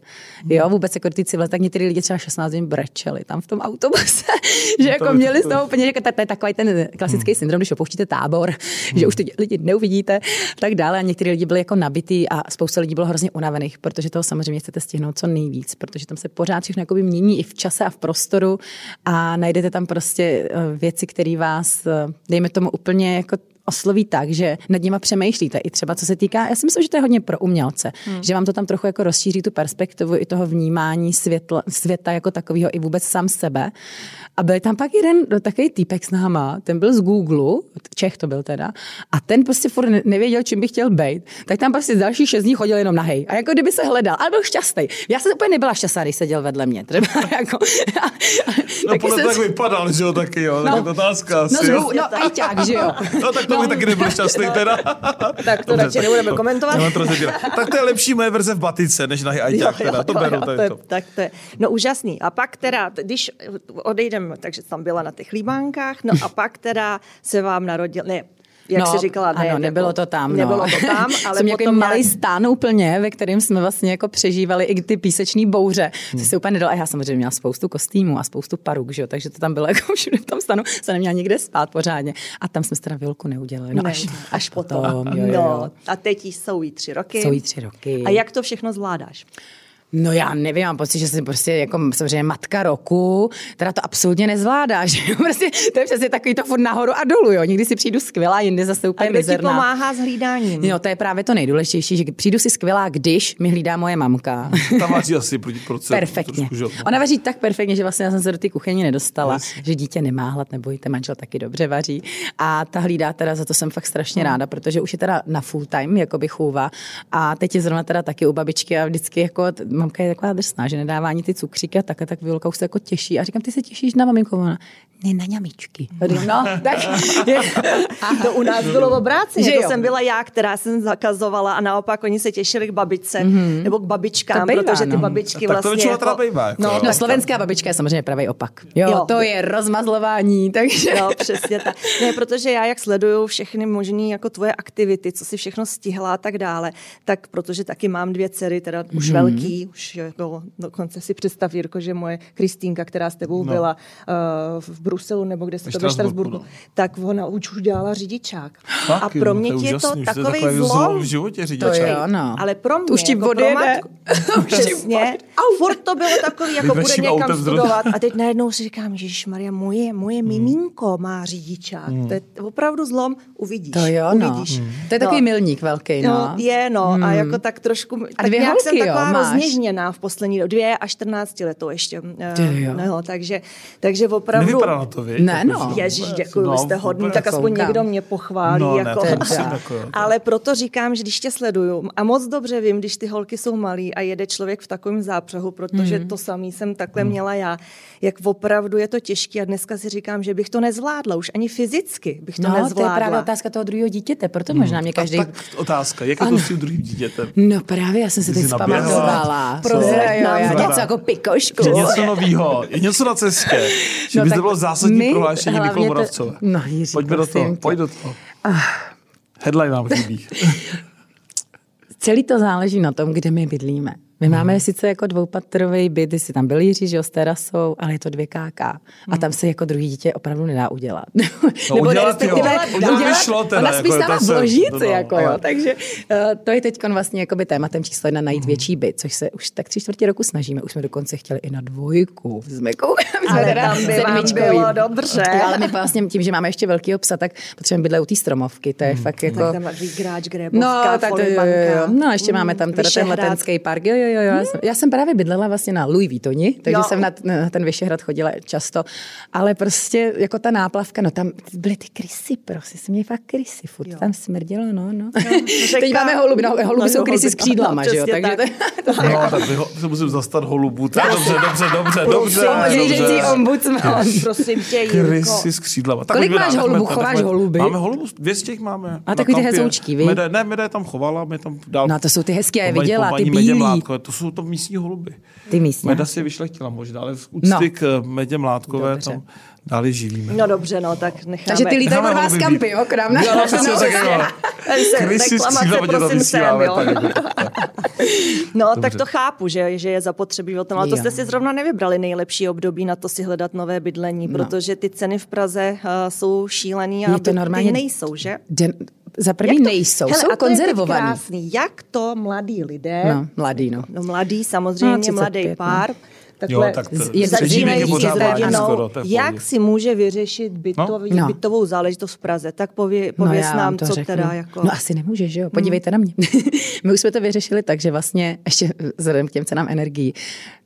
Jo, vůbec jako ty civilizace, tak některý lidi třeba 16 hodin brečeli tam v tom autobuse, *laughs* že jako to měli z toho úplně, jako to je takový ten klasický hmm. syndrom, když opouštíte tábor, hmm. že už ty lidi neuvidíte, tak dále. A někteří lidi byli jako nabitý a spousta lidí bylo hrozně unavených, protože toho samozřejmě chcete stihnout co nejvíc, protože tam se pořád všechno mění i v čase a v prostoru a najdete tam prostě eh, věci, které vás, eh, dejme tomu úplně jako osloví tak, že nad nima přemýšlíte. I třeba co se týká, já si myslím, že to je hodně pro umělce, hmm. že vám to tam trochu jako rozšíří tu perspektivu i toho vnímání světla, světa jako takového i vůbec sám sebe. A byl tam pak jeden no, takový týpek s náma, ten byl z Google, Čech to byl teda, a ten prostě furt nevěděl, čím by chtěl být. Tak tam prostě další šest dní chodil jenom nahej. A jako kdyby se hledal, ale byl šťastný. Já jsem úplně nebyla šťastná, když seděl vedle mě. Třeba *laughs* jako, no podle tak vypadal, že jo, taky jo, no, tak otázka no, asi, no, jo. no, ajťák, že jo. No tak to no. by taky nebyl šťastný teda. *laughs* tak to radši nebudeme komentovat. tak to je lepší moje verze v batice, než nahej ajťák teda, to beru. Tak to je, no úžasný. A pak teda, když odejdeme takže tam byla na těch líbánkách, no a pak teda se vám narodil, ne, jak no, jsi říkala, ne, ano, nebylo to tam. Nebylo no. to tam, *laughs* ale jsem potom... malý stán úplně, ve kterém jsme vlastně jako přežívali i ty píseční bouře. Hmm. se úplně nedalo. A já samozřejmě měla spoustu kostýmů a spoustu paruk, že jo? takže to tam bylo *laughs* jako všude v tom stanu. Se neměla nikde spát pořádně. A tam jsme se teda vilku neudělali. No, ne, až, až potom. potom jo, jo, jo. No, a teď jsou jí tři roky. Jsou jí tři roky. A jak to všechno zvládáš? No já nevím, mám pocit, že jsem prostě jako samozřejmě matka roku, teda to absolutně nezvládá, *laughs* že prostě to je přesně takový to furt nahoru a dolů, jo. Někdy si přijdu skvělá, jindy zase úplně A kdo ti mizerná. pomáhá s hlídáním? No to je právě to nejdůležitější, že přijdu si skvělá, když mi hlídá moje mamka. *laughs* Tam vaří asi proti procent. Perfektně. trošku, že jo. Ona vaří tak perfektně, že vlastně já jsem se do té kuchyně nedostala, Jasně. že dítě nemá hlad, nebojte, manžel taky dobře vaří. A ta hlídá teda, za to jsem fakt strašně Hmm. ráda, protože už je teda na full time, jako by chůva. A teď je zrovna teda taky u babičky a vždycky jako t- mamka je taková drsná, že nedává ani ty cukříky a tak a tak Vilka už se jako těší. A říkám, ty se těšíš na maminku? Ona, ne, na ňamičky. No, tak. *laughs* To u nás bylo obráceně. Že To jo. jsem byla já, která jsem zakazovala a naopak oni se těšili k babičce mm-hmm. nebo k babičkám, To bývá, protože ty no. babičky Tak to vlastně jako... teda bývá, jako jo. No, slovenská babička je samozřejmě pravý opak. Jo, Jo. to je rozmazlování, takže... Jo, přesně tak. Ne, protože já, jak sleduju všechny možné jako tvoje aktivity, co si všechno stihla a tak dále, tak protože taky mám dvě dcery, teda už Mhm. velký, už jako dokonce si představ, Jirko, že moje Kristýnka, která s tebou No. byla uh, v Bruselu, nebo kde jste Ve to ve Štrasburku, no. tak ona už už dělala řidičák. Tak, a jo, pro mě to je to úžasný, takový zlom. v životě To řidičák. jo, no. Ale pro mě, To už ti jako pro matku, *laughs* přesně, a furt to bylo takový, jako bude někam studovat. A teď najednou si říkám, že Maria, moje, moje miminko má řidičák. To je opravdu zlom, uvidíš. To jo, no. uvidíš. To je takový milník velký, no. No, je, no. A jako tak trošku, tak dvě nějak holky, jsem jo, taková máš? Rozněžněná v poslední době. Dvě a 14 letou ještě. eh, Ty jo. No, takže, takže opravdu... Nevypadá na to? Ne, Jako, no. že- Ježíš, děkuji, No, vy jste hodný, tak aspoň Koukám. někdo mě pochválí. No, ne, jako. *laughs* tak. jako. Ale proto říkám, že když tě sleduju a moc dobře vím, když ty holky jsou malí a jede člověk v takovém zápřehu, protože Mhm. to samý jsem takhle měla já, jak opravdu je to těžké a dneska si říkám, že bych to nezvládla, už ani fyzicky bych to No, to je nezvládla. právě otázka toho druhého dítěte, proto možná mě každý... Tak otázka, jak je to s tím druhým dítětem? No právě, já jsem si teď zpamatovala. Jo, nám, Zara. něco jako pikošku. Je něco novýho, je něco na cestě. *laughs* Že No by to bylo zásadní my prohlášení to- Moravcové. No, Jiří, Pojďme do toho, tě. pojď do toho. Headline nám chybí. *laughs* Celý to záleží na tom, kde my bydlíme. My Hmm. máme sice jako dvoupatrový byt, jestli tam byl Jiří, že jo, s terasou, ale je to dvě KK. Hmm. A tam se jako druhý dítě opravdu nedá udělat. No, *laughs* udělat, jo. respektive Udělat by šlo teda, Ona jako spíš je to sama v se- ložíci, no, jako jo. Takže uh, to je teď vlastně jakoby tématem číslo jedna najít větší byt, což se už tak tři čtvrtě roku snažíme. Už jsme dokonce chtěli i na dvojku s Mekou. My *laughs* jsme Ale teda tam by vám bylo dobře. Jo, ale my vlastně tím, že máme ještě velký psa, tak potřebujeme bydlet u té stromovky. To je fakt jako... Tak tam gráč, grébovka, No, tak to, jo, jo, jo. no, a ještě máme tam teda tenhle ten Vyšehrad. skatepark. Jo, jo, jo, jo. Já, jsem, já jsem právě bydlela vlastně na Louis Vuittoni, takže Jo. jsem na, na ten Vyšehrad chodila často, ale prostě jako ta náplavka, no tam byly ty krysy, prostě jsem měla fakt krysy, furt Jo. tam smrdělo, no, no. *laughs* řeka. Teď máme holuby, no, holuby No, jsou krysy s křídlama, ano, že jo, takže tak. to, to, No, tak se musím zastat holubů. Tak dobře, dobře, dobře, dobře. Řížecí dobře. ombudsman. Prosím tě, Jirko. Krysy s křídlama. Tak Kolik máš takhle- Chováš holuby? Máme holubu, dvě z těch máme. A takový ty hezoučky, vy? Mede, ne, Mede je tam chovala, my tam dál. No, to jsou ty hezký, já je viděla, ty paní Mládkové, to jsou to místní holuby. Ty místní. Meda si je vyšlechtila možná, ale v úcty No. k eh, Medě Mládkové Dobře. tam dále živíme. No dobře, no, tak necháme. Takže ty lítají od vás kampy, jo, k nám Já. Tady se Krysy s reklamace, křídlama tě prosím, sem, vysíláme. jako-. No, Dobře. tak to chápu, že, že je zapotřebí o tom, ale to jste si zrovna nevybrali nejlepší období na to si hledat nové bydlení, protože ty ceny v Praze uh, jsou šílený a to normálně- nejsou, že? Den, za první to- nejsou, Hele, jsou a konzervovaný. krásný. Jak to mladí lidé, No, mladý, no. no mladý samozřejmě, No, no, 35, mladý no. Pár, Jo, takhle tak to- je začínají ano. skoro, to je v jak si může vyřešit bytový, No. no. bytovou záležitost v Praze, tak pově, pověs já nám, vám to co řeknu. teda jako... No asi nemůže, že jo? Podívejte na mě. *laughs* My už jsme to vyřešili tak, že vlastně ještě vzhledem k těm cenám energií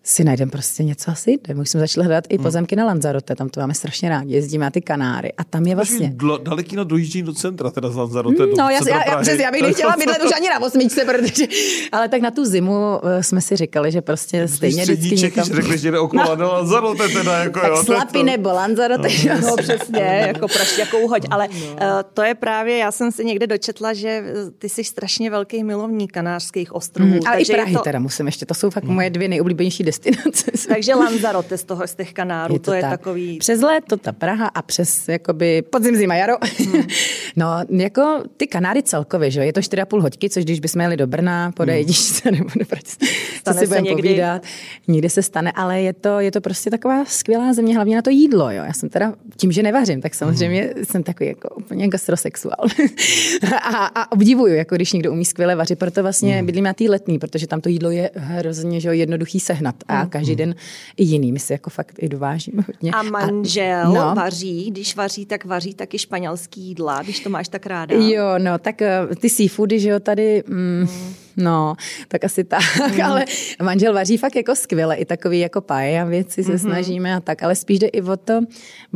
si najdeme prostě něco asi jde. My už jsme začali hledat i pozemky na Lanzarote, tam to máme strašně rádi, jezdíme na ty Kanáry a tam je Vlastně. Dlo, daleký na dojíždění do centra, teda z Lanzarote do No, já, já, já, přes, já bych nechtěla *laughs* bydlet už ani na osmičce, protože... Ale tak na tu zimu eh, jsme si říkali, že prostě stejně vždycky někam... řekli, že jde okolo do Lanzarote, teda jako Tak jo. je slapy to. nebo Lanzarote. No přesně, jako prašťakou hoď. Ale no. uh, to je právě, já jsem si někde dočetla, že eh, ty jsi strašně velký milovník kanářských ostrovů. Mm, ale i takže je Prahy to, teda musím ještě, to jsou fakt moje dvě nejoblíbenější destinace. *laughs* Takže Lanzarote z toho, z těch kanárů, to, to je tak. takový... Přes léto ta Praha a přes jakoby podzim, zima, jaro. Hmm. *laughs* No, jako ty Kanáry celkově, že je to 4,5 hoďky, což když bychom jeli do Brna po hmm. se nebo do co si budeme někdy... povídat, někdy se stane, ale je to, je to prostě taková skvělá země, hlavně na to jídlo, jo. Já jsem teda, tím, že nevařím, tak samozřejmě hmm. jsem takový jako úplně gastrosexuál. *laughs* a, a, obdivuju, jako když někdo umí skvěle vařit, proto vlastně hmm. bydlím na té letní, protože tam to jídlo je hrozně že jednoduchý sehnat a hmm. každý den i jiný. My si jako fakt i dovážíme hodně. A manžel a, no. vaří, když vaří, tak vaří taky španělský jídla, když to máš tak ráda. Jo, no, tak eh, ty seafoody, že jo, tady... Mm, hmm No, tak asi tak, mm. ale manžel vaří fakt jako skvěle, i takový jako a věci se mm-hmm. snažíme a tak, ale spíš jde i o to,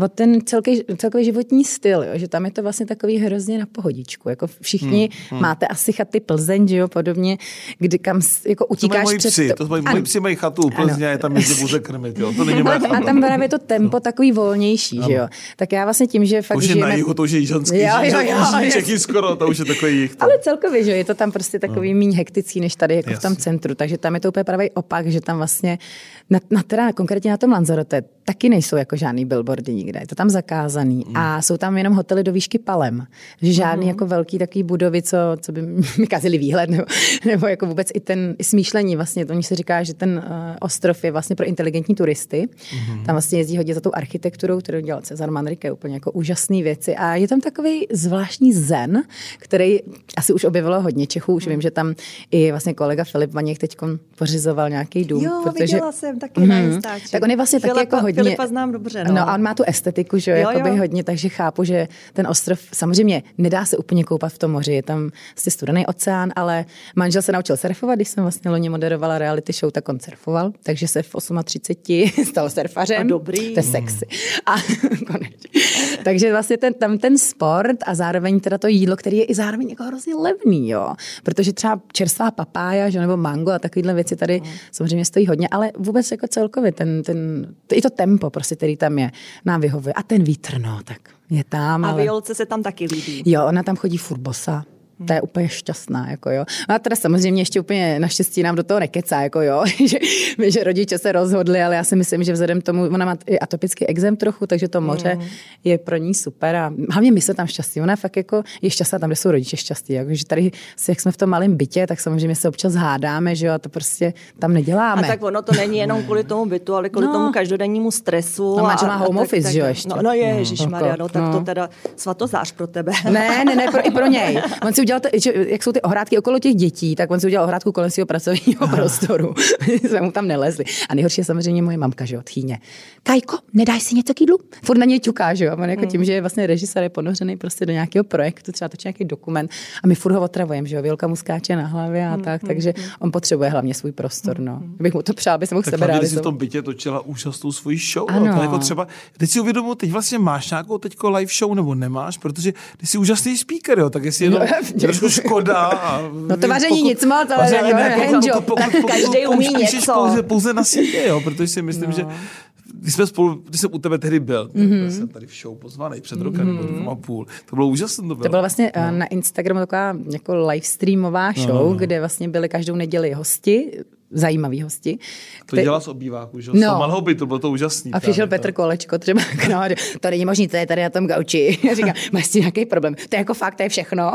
o ten celkový, celkový životní styl, jo, že tam je to vlastně takový hrozně na pohodičku, jako všichni mm, mm. máte asi chaty Plzeň, že jo, podobně, kdy kam jako utíkáš to před... Psi, to mají, moji psi mají chatu Plzně a je tam jezdí může krmit, jo, to není a, a tam právě to tempo takový volnější, ano. že jo, tak já vlastně tím, že fakt Už je žijeme... na jihu, to už je jižanský, jo, jo, jo, jo, Čechy skoro, to už je takový jich. Ale celkově, že je to tam prostě takový no. Méně hektický než tady jako Jasně. v tom centru. Takže tam je to úplně pravý opak, že tam vlastně, na, na teda konkrétně na tom Lanzarote, taky nejsou jako žádný billboardy nikde. Je to tam zakázaný. Mm. A jsou tam jenom hotely do výšky palem. Že žádný mm. jako velký takový budovy, co, co by *laughs* mi kazili výhled, nebo, nebo jako vůbec i ten i smýšlení. Vlastně to se říká, že ten uh, ostrov je vlastně pro inteligentní turisty. Mm. Tam vlastně jezdí hodně za tou architekturou, kterou dělal Cezar Manrique, úplně jako úžasné věci. A je tam takový zvláštní zen, který asi už objevilo hodně Čechů. Už mm. vím, že tam i vlastně kolega Filip Vaněk teď pořizoval nějaký dům. Jo, protože... viděla jsem taky mm, na Tak on je vlastně Filipa, taky jako hodně... Filipa znám dobře. No. no a on má tu estetiku, že jo, jo, hodně, takže chápu, že ten ostrov, samozřejmě nedá se úplně koupat v tom moři, je tam vlastně studený oceán, ale manžel se naučil surfovat, když jsem vlastně loni moderovala reality show, tak on surfoval, takže se v 38 *laughs* stal surfařem. A dobrý. To je sexy. A *laughs* takže vlastně ten, tam ten sport a zároveň teda to jídlo, který je i zároveň jako hrozně levný, jo. Protože třeba čerstvá papája, že, nebo mango a takovéhle věci tady mm. samozřejmě stojí hodně, ale vůbec jako celkově ten, ten, i to tempo, prostě, který tam je, nám vyhovuje. A ten vítr, no, tak je tam. A ale... Violce se tam taky líbí. Jo, ona tam chodí furt To je úplně šťastná, jako jo. No a teda samozřejmě ještě úplně naštěstí nám do toho nekecá, jako jo, *laughs* že, že rodiče se rozhodli, ale já si myslím, že vzhledem tomu, ona má i atopický exém trochu, takže to moře mm. je pro ní super a hlavně my se tam šťastí. Ona fakt jako je šťastná tam, kde jsou rodiče šťastí. Jako, že tady, jak jsme v tom malém bytě, tak samozřejmě se občas hádáme, že jo, a to prostě tam neděláme. A tak ono to není jenom kvůli tomu bytu, ale kvůli no. tomu každodennímu stresu. No, má home a, office, tak, že jo, ještě. No, no je, Maria, no, tak no. to teda svatozář pro tebe. Ne, ne, ne, pro, i pro něj. On si udělal, to, že, jak jsou ty ohrádky okolo těch dětí, tak on si udělal ohrádku kolem svého pracovního prostoru. *laughs* jsme mu tam nelezli. A nejhorší je samozřejmě moje mamka, že od Chýně. Kajko, nedáš si něco k jídlu? Furt na něj ťuká, že jo? On jako hmm. tím, že je vlastně režisér je ponořený prostě do nějakého projektu, třeba točí nějaký dokument a my furt ho otravujeme, že jo? Vilka mu skáče na hlavě a hmm, tak, hmm, takže on potřebuje hlavně svůj prostor, no. Bych mu to přál, aby se mohl sebe realizovat. v tom bytě točila úžasnou svoji show. Ano. No, to jako třeba, teď si uvědomuji, teď vlastně máš nějakou teďko live show nebo nemáš, protože ty jsi úžasný speaker, jo, tak jestli jenom *laughs* trošku škoda. *laughs* No to vaření pokud, nic moc, ale jako handjob. Každý umí něco. Pouze, pouze na sítě, jo, protože si myslím, no. že když jsme spolu, když jsem u tebe tehdy byl, mm-hmm. jsem tady v show pozvaný před rokem mm-hmm. nebo a půl. To bylo úžasné. To bylo, to bylo vlastně no. na Instagramu taková jako live streamová show, no, no, no. kde vlastně byly každou neděli hosti zajímavý hosti. To dělá z obýváku, že? No. malého bytu, bylo to úžasný. A přišel Petr Kolečko třeba *laughs* no, to není možné, to je tady na tom gauči. *laughs* Já říkám, máš si nějaký problém. To je jako fakt, to je všechno. *laughs*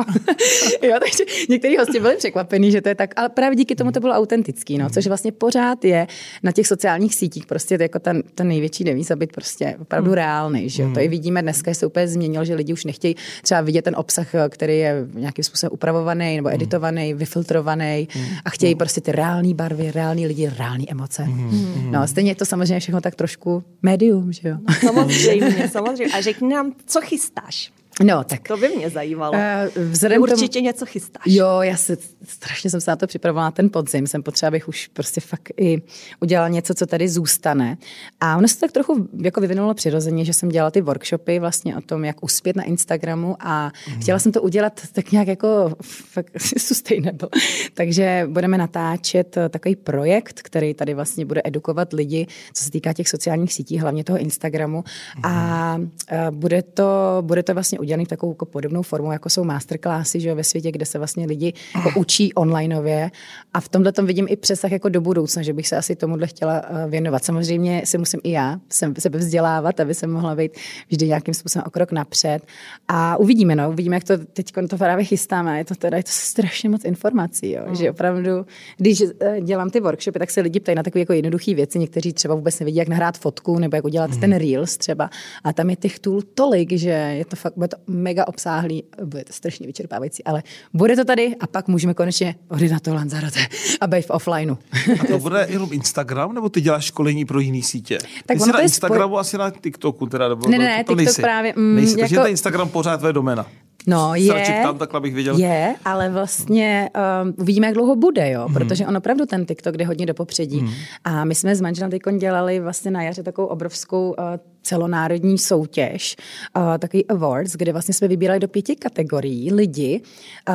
jo, takže někteří hosti byli překvapení, že to je tak, ale právě díky tomu to bylo autentický, no, což vlastně pořád je na těch sociálních sítích prostě jako ten, ten největší devíz, být prostě opravdu mm. reálný, že jo. To i vidíme dneska, že se úplně změnilo, že lidi už nechtějí třeba vidět ten obsah, který je nějakým způsobem upravovaný nebo editovaný, vyfiltrovaný a chtějí prostě ty reální barvy, reální lidi, reální emoce. Mm. No, stejně je to samozřejmě všechno tak trošku médium, že jo? No, samozřejmě, *laughs* samozřejmě. A řekni nám, co chystáš? No, tak. To by mě zajímalo. Uh, vzhledem určitě tomu, něco chystáš. Jo, já se strašně jsem se na to připravovala ten podzim. Jsem potřeba, abych už prostě fakt i udělala něco, co tady zůstane. A ono se tak trochu jako vyvinulo přirozeně, že jsem dělala ty workshopy vlastně o tom, jak uspět na Instagramu a mm. chtěla jsem to udělat tak nějak jako fakt *laughs* sustainable. Takže budeme natáčet takový projekt, který tady vlastně bude edukovat lidi, co se týká těch sociálních sítí, hlavně toho Instagramu. Mm. A bude to, bude to vlastně udělaný takovou jako podobnou formou, jako jsou masterclassy že jo, ve světě, kde se vlastně lidi jako učí onlineově. A v tomhle tom vidím i přesah jako do budoucna, že bych se asi tomuhle chtěla eh, věnovat. Samozřejmě se musím i já sebe vzdělávat, aby jsem mohla být vždy nějakým způsobem o krok napřed. A uvidíme, no, uvidíme, jak to teď to právě chystáme. Je to teda je to strašně moc informací, jo, mm. že opravdu, když eh, dělám ty workshopy, tak se lidi ptají na takové jako jednoduché věci. Někteří třeba vůbec nevidí, jak nahrát fotku nebo jak udělat mm. ten reels třeba. A tam je těch tool tolik, že je to fakt, bude to mega obsáhlý, bude to strašně vyčerpávající, ale bude to tady a pak můžeme konečně odjít na to Lanzarote a být v offlineu. A to bude jenom Instagram, nebo ty děláš školení pro jiný sítě? Tak ty jsi na Instagramu, spoj... asi na TikToku teda, nebo ne, ne, ne, to, to TikTok nejsi. právě. Mm, nejsi, jako... takže Instagram pořád tvoje domena. No je, tam, takhle bych viděl. je, ale vlastně um, uvidíme, jak dlouho bude, jo, mm. protože on opravdu ten TikTok jde hodně do popředí. Mm. A my jsme s manželem teď dělali vlastně na jaře takovou obrovskou uh, celonárodní soutěž, takový awards, kde vlastně jsme vybírali do pěti kategorií lidi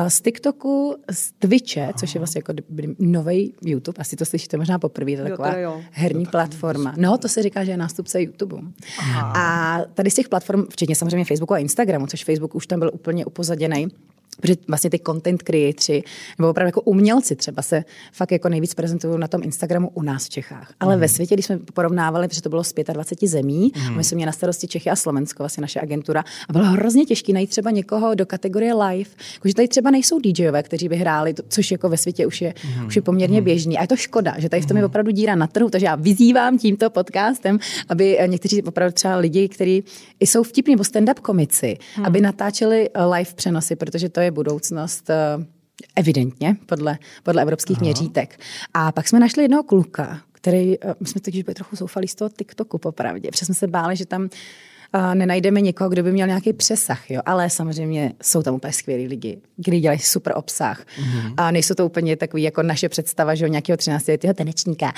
z TikToku, z Twitche, což je vlastně jako nový YouTube, asi to slyšíte možná poprvé, to je taková jo, herní platforma. No, to se říká, že je nástupce YouTube. Aha. A tady z těch platform, včetně samozřejmě Facebooku a Instagramu, což Facebook už tam byl úplně upozaděný, Protože vlastně ty content creatři, nebo opravdu jako umělci třeba se fakt jako nejvíc prezentují na tom Instagramu u nás v Čechách. Ale mm. ve světě, když jsme porovnávali, protože to bylo z 25 zemí, mm. my jsme měli na starosti Čechy a Slovensko, vlastně naše agentura, a bylo hrozně těžké najít třeba někoho do kategorie live. Jakože tady třeba nejsou DJové, kteří by hráli, což jako ve světě už je, mm. už je poměrně mm. běžný. A je to škoda, že tady v tom je mhm. opravdu díra na trhu, takže já vyzývám tímto podcastem, aby někteří opravdu třeba lidi, kteří jsou vtipní nebo stand-up komici, mm. aby natáčeli live přenosy, protože to je budoucnost eh, evidentně podle, podle evropských Aha. měřítek. A pak jsme našli jednoho kluka, který, eh, my jsme totiž byli trochu zoufalí z toho TikToku popravdě, protože jsme se báli, že tam a nenajdeme někoho, kdo by měl nějaký přesah, jo. Ale samozřejmě jsou tam úplně skvělí lidi, kteří dělají super obsah. Mm-hmm. A nejsou to úplně takový jako naše představa, že o nějakého 13 letého tanečníka,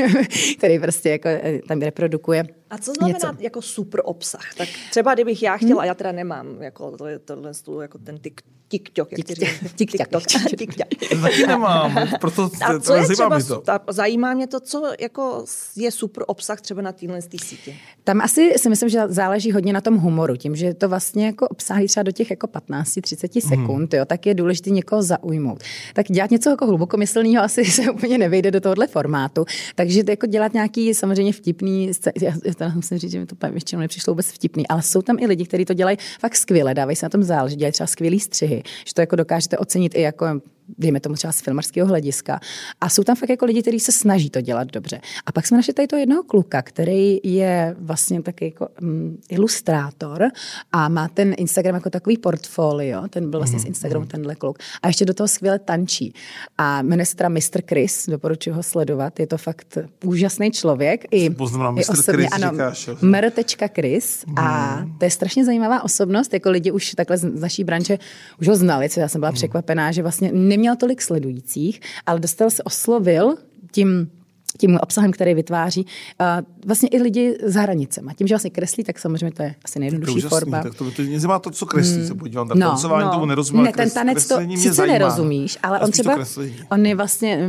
*laughs* který prostě jako eh, tam reprodukuje a co znamená něco. jako super obsah? Tak třeba kdybych já chtěla, hmm. a já teda nemám, jako to je tohle jako ten tik, TikTok, jak *laughs* TikTok. *laughs* *laughs* TikTok. Taky nemám, proto a co je třeba, to. Ta, zajímá mě to, co jako je super obsah třeba na téhle sítě. Tam asi si myslím, že záleží hodně na tom humoru, tím, že to vlastně jako obsahy třeba do těch jako 15-30 mhm. sekund, hmm. jo, tak je důležité někoho zaujmout. Tak dělat něco jako hlubokomyslného asi se úplně nevejde do tohohle formátu, takže jako dělat nějaký samozřejmě vtipný, já, já musím říct, že mi to většinou nepřišlo vůbec vtipný, ale jsou tam i lidi, kteří to dělají fakt skvěle, dávají se na tom záležet, dělají třeba skvělý střihy, že to jako dokážete ocenit i jako dejme tomu třeba z filmarského hlediska. A jsou tam fakt jako lidi, kteří se snaží to dělat dobře. A pak jsme našli tady toho jednoho kluka, který je vlastně taky jako um, ilustrátor a má ten Instagram jako takový portfolio. Ten byl vlastně mm, z mhm, Instagramu mm. tenhle kluk. A ještě do toho skvěle tančí. A jmenuje se teda Mr. Chris, doporučuji ho sledovat. Je to fakt úžasný člověk. I, Poznám, i osobně, Chris, ano, říkáš, Chris. Mm. A mhm. to je strašně zajímavá osobnost. Jako lidi už takhle z naší branže už ho znali, co já jsem byla mm. překvapená, že vlastně neměl tolik sledujících, ale dostal se, oslovil tím tím obsahem, který vytváří, uh, vlastně i lidi za hranicema. Tím, že vlastně kreslí, tak samozřejmě to je asi nejjednodušší forma. Tak to, to, mě zajímá to, co kreslí, hmm. se podívám. Tak no, tancování no. tomu nerozumím. Ne, ten tanec to sice zajímá. nerozumíš, ale on třeba, on je vlastně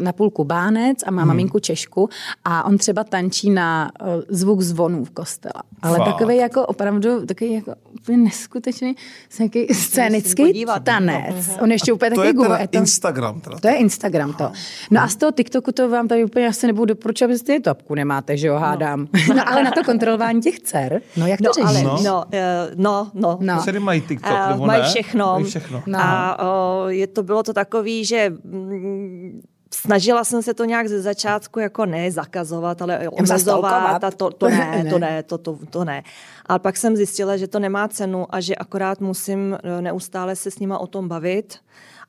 na půl kubánec a má hmm. maminku Češku a on třeba tančí na uh, zvuk zvonů v kostela. Ale Fakt. takový jako opravdu, takový jako úplně neskutečný, nějaký scénický tanec. No. On ještě úplně to takový je teda Instagram. Teda. To je Instagram to. No a z toho TikToku to vám tady úplně asi nebudu doporučovat, abyste je topku nemáte, že jo, no. hádám. No. *laughs* no ale na to kontrolování těch dcer, no jak to no, ale, no, no, uh, no, no. no. Dcery mají TikTok, uh, nebo mají všechno. Mají všechno. No. A uh, je to, bylo to takový, že mm, snažila jsem se to nějak ze začátku jako ne zakazovat, ale omezovat a to, to ne, *laughs* to ne, to, to, to ne. Ale pak jsem zjistila, že to nemá cenu a že akorát musím neustále se s nima o tom bavit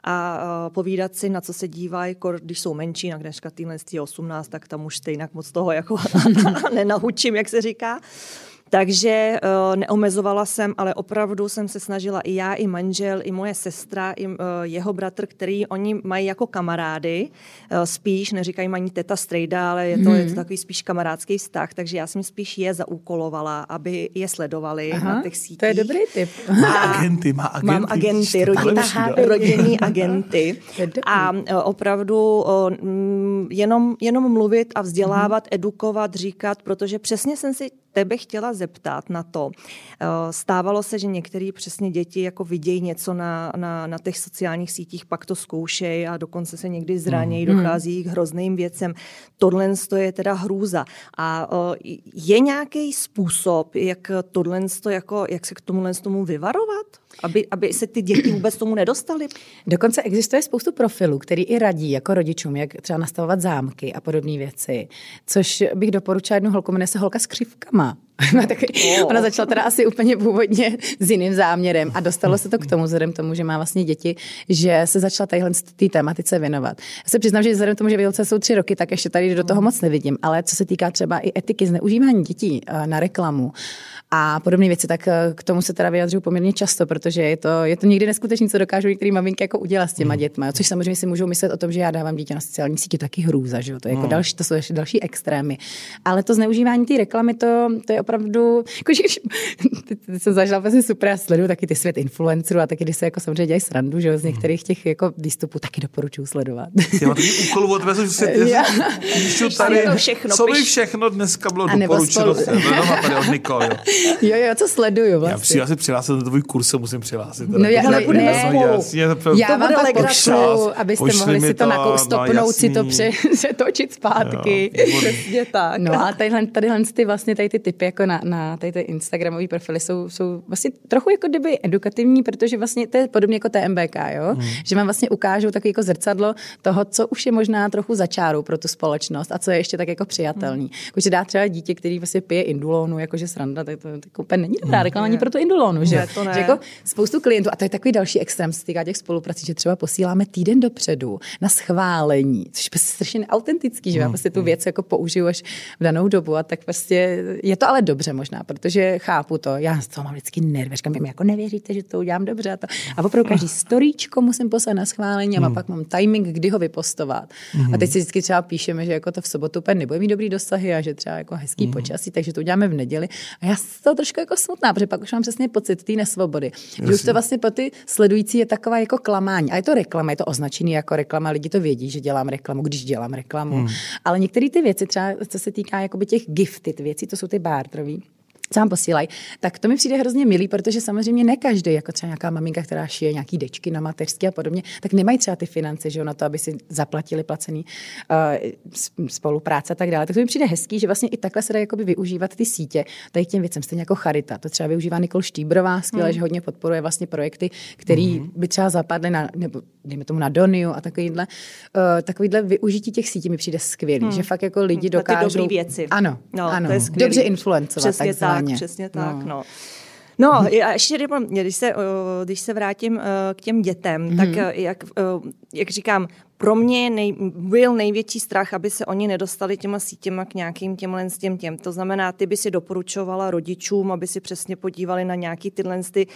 a povídat si, na co se dívají, když jsou menší, na dneška týhle 18, tak tam už stejně moc toho jako *laughs* nenahučím, jak se říká. Takže uh, neomezovala jsem, ale opravdu jsem se snažila i já, i manžel, i moje sestra, i uh, jeho bratr, který oni mají jako kamarády, uh, spíš, neříkají mají teta strejda, ale je to, hmm. je to takový spíš kamarádský vztah, takže já jsem spíš je zaúkolovala, aby je sledovali Aha, na těch sítích. To je dobrý tip. Má *laughs* agenty, má agenty. Mám agenty, rodinní, rodinní agenty. *laughs* A opravdu uh, jenom, jenom mluvit a vzdělávat, hmm. edukovat, říkat, protože přesně jsem si tebe chtěla zeptat na to. Eh, stávalo se, že některé přesně děti jako vidějí něco na, na, na těch sociálních sítích, pak to zkoušejí a dokonce se někdy zranějí, mm. dochází k hrozným věcem. Tohle je teda hrůza. A eh, je nějaký způsob, jak tohle jako, jak se k tomuhle tomu vyvarovat? Aby, aby se ty děti vůbec tomu nedostaly? Dokonce existuje spoustu profilů, který i radí jako rodičům, jak třeba nastavovat zámky a podobné věci. Což bych doporučila jednu holku, jmenuje se holka s křivkama. *laughs* oh. Ona začala teda asi úplně původně s jiným záměrem a dostalo se to k tomu, vzhledem tomu, že má vlastně děti, že se začala tadyhle té tématice věnovat. Já se přiznám, že vzhledem tomu, že Vilce jsou tři roky, tak ještě tady do toho moc nevidím, ale co se týká třeba i etiky zneužívání dětí eh, na reklamu a podobné věci, tak eh, k tomu se teda vyjadřuju poměrně často, protože je to, je to někdy neskutečné, co dokážou některé maminky jako udělat s těma hmm. dětma, což samozřejmě si můžou myslet o tom, že já dávám dítě na sociální síti taky hrůza, že jo? To, je jako no. další, to jsou ještě další extrémy. Ale to zneužívání té reklamy, to, to je opravdu, jakože, ty, ty jsem zažila vlastně super, já sleduju taky ty svět influencerů a taky, když se jako samozřejmě dělají srandu, že jo, z některých těch jako výstupů taky doporučuji sledovat. Já mám úkol od se píšu tady, to všechno, co by všechno dneska bylo doporučeno. tady od Nikol, jo. jo, jo, co sleduju vlastně. Já, já se přihlásit na tvůj kurz, musím přihlásit. No já, ale ne, ne, jasně, já vám pak pošlu, abyste mohli si to, to stopnout no, si to *laughs* přetočit zpátky. Přesně tak. No a tadyhle, tadyhle ty vlastně tady ty typy jako na, na tady ty Instagramové profily jsou, jsou vlastně trochu jako kdyby edukativní, protože vlastně to je podobně jako TMBK, jo? Hmm. že vám vlastně ukážou takový jako zrcadlo toho, co už je možná trochu začáru pro tu společnost a co je ještě tak jako přijatelný. Hmm. Jako, že dá třeba dítě, který vlastně pije indulónu, jakože sranda, tak to, to, to úplně není dobrá hmm. reklama ani pro tu indulónu, že? Ne, to ne. že jako spoustu klientů, a to je takový další extrém, se týká těch spoluprací, že třeba posíláme týden dopředu na schválení, což je prostě strašně neautentický, že já prostě tu věc jako použiju až v danou dobu a tak prostě je to ale dobře možná, protože chápu to, já z toho mám vždycky nervy, říkám, mi jako nevěříte, že to udělám dobře a to. A opravdu každý storíčko musím poslat na schválení a hmm. pak mám timing, kdy ho vypostovat. Hmm. A teď si vždycky třeba píšeme, že jako to v sobotu úplně nebude mít dobrý dosahy a že třeba jako hezký hmm. počasí, takže to uděláme v neděli. A já jsem to trošku jako smutná, protože pak už mám přesně pocit té nesvobody. Jasně. Že už to vlastně pro ty sledující je taková jako klamání. A je to reklama, je to označený jako reklama, lidi to vědí, že dělám reklamu, když dělám reklamu. Hmm. Ale některé ty věci, třeba co se týká jakoby těch gifted věcí, to jsou ty barterový, sám posílají, tak to mi přijde hrozně milý, protože samozřejmě ne každý, jako třeba nějaká maminka, která šije nějaký dečky na mateřské a podobně, tak nemají třeba ty finance, že jo, na to, aby si zaplatili placený uh, spolupráce a tak dále. Tak to mi přijde hezký, že vlastně i takhle se dá jakoby využívat ty sítě tady k těm věcem, stejně jako Charita. To třeba využívá Nikol Štýbrová, skvěle, hmm. že hodně podporuje vlastně projekty, které hmm. by třeba zapadly na, nebo dejme tomu na Doniu a takovýhle, uh, takovýhle využití těch sítí mi přijde skvělý, hmm. že fakt jako lidi dokážou... Ty věci. Ano, no, ano. To je dobře influencovat. Přesně tak, přesně tak, no. no. No, a ještě když se, když se vrátím k těm dětem, mm-hmm. tak jak, jak říkám, pro mě nej, byl největší strach, aby se oni nedostali těma sítěma k nějakým těmhle s těm těm. To znamená, ty by si doporučovala rodičům, aby si přesně podívali na nějaký tyhle ty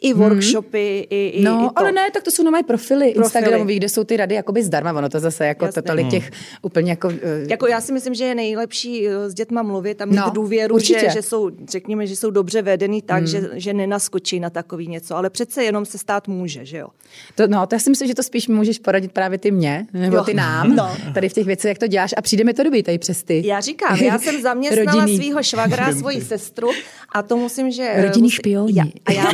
i hmm. workshopy, hmm. i, i No, i to. ale ne, tak to jsou nové profily, profily. Instagramový, kde jsou ty rady jakoby zdarma, ono to zase jako to tolik těch úplně jako... Uh... Jako já si myslím, že je nejlepší eh, s dětma mluvit a mít no, důvěru, že, že, jsou, řekněme, že jsou dobře vedený tak, hmm. že, že nenaskočí na takový něco, ale přece jenom se stát může, že jo? To, no, to já si myslím, že to spíš můžeš poradit právě ty mě, nebo jo. ty nám, no. tady v těch věcech, jak to děláš a přijde mi to dobrý tady přes ty. Já říkám, já jsem *laughs* zaměstnala svého švagra, svoji sestru a to musím, že... Rodinný špioni. Já, a já,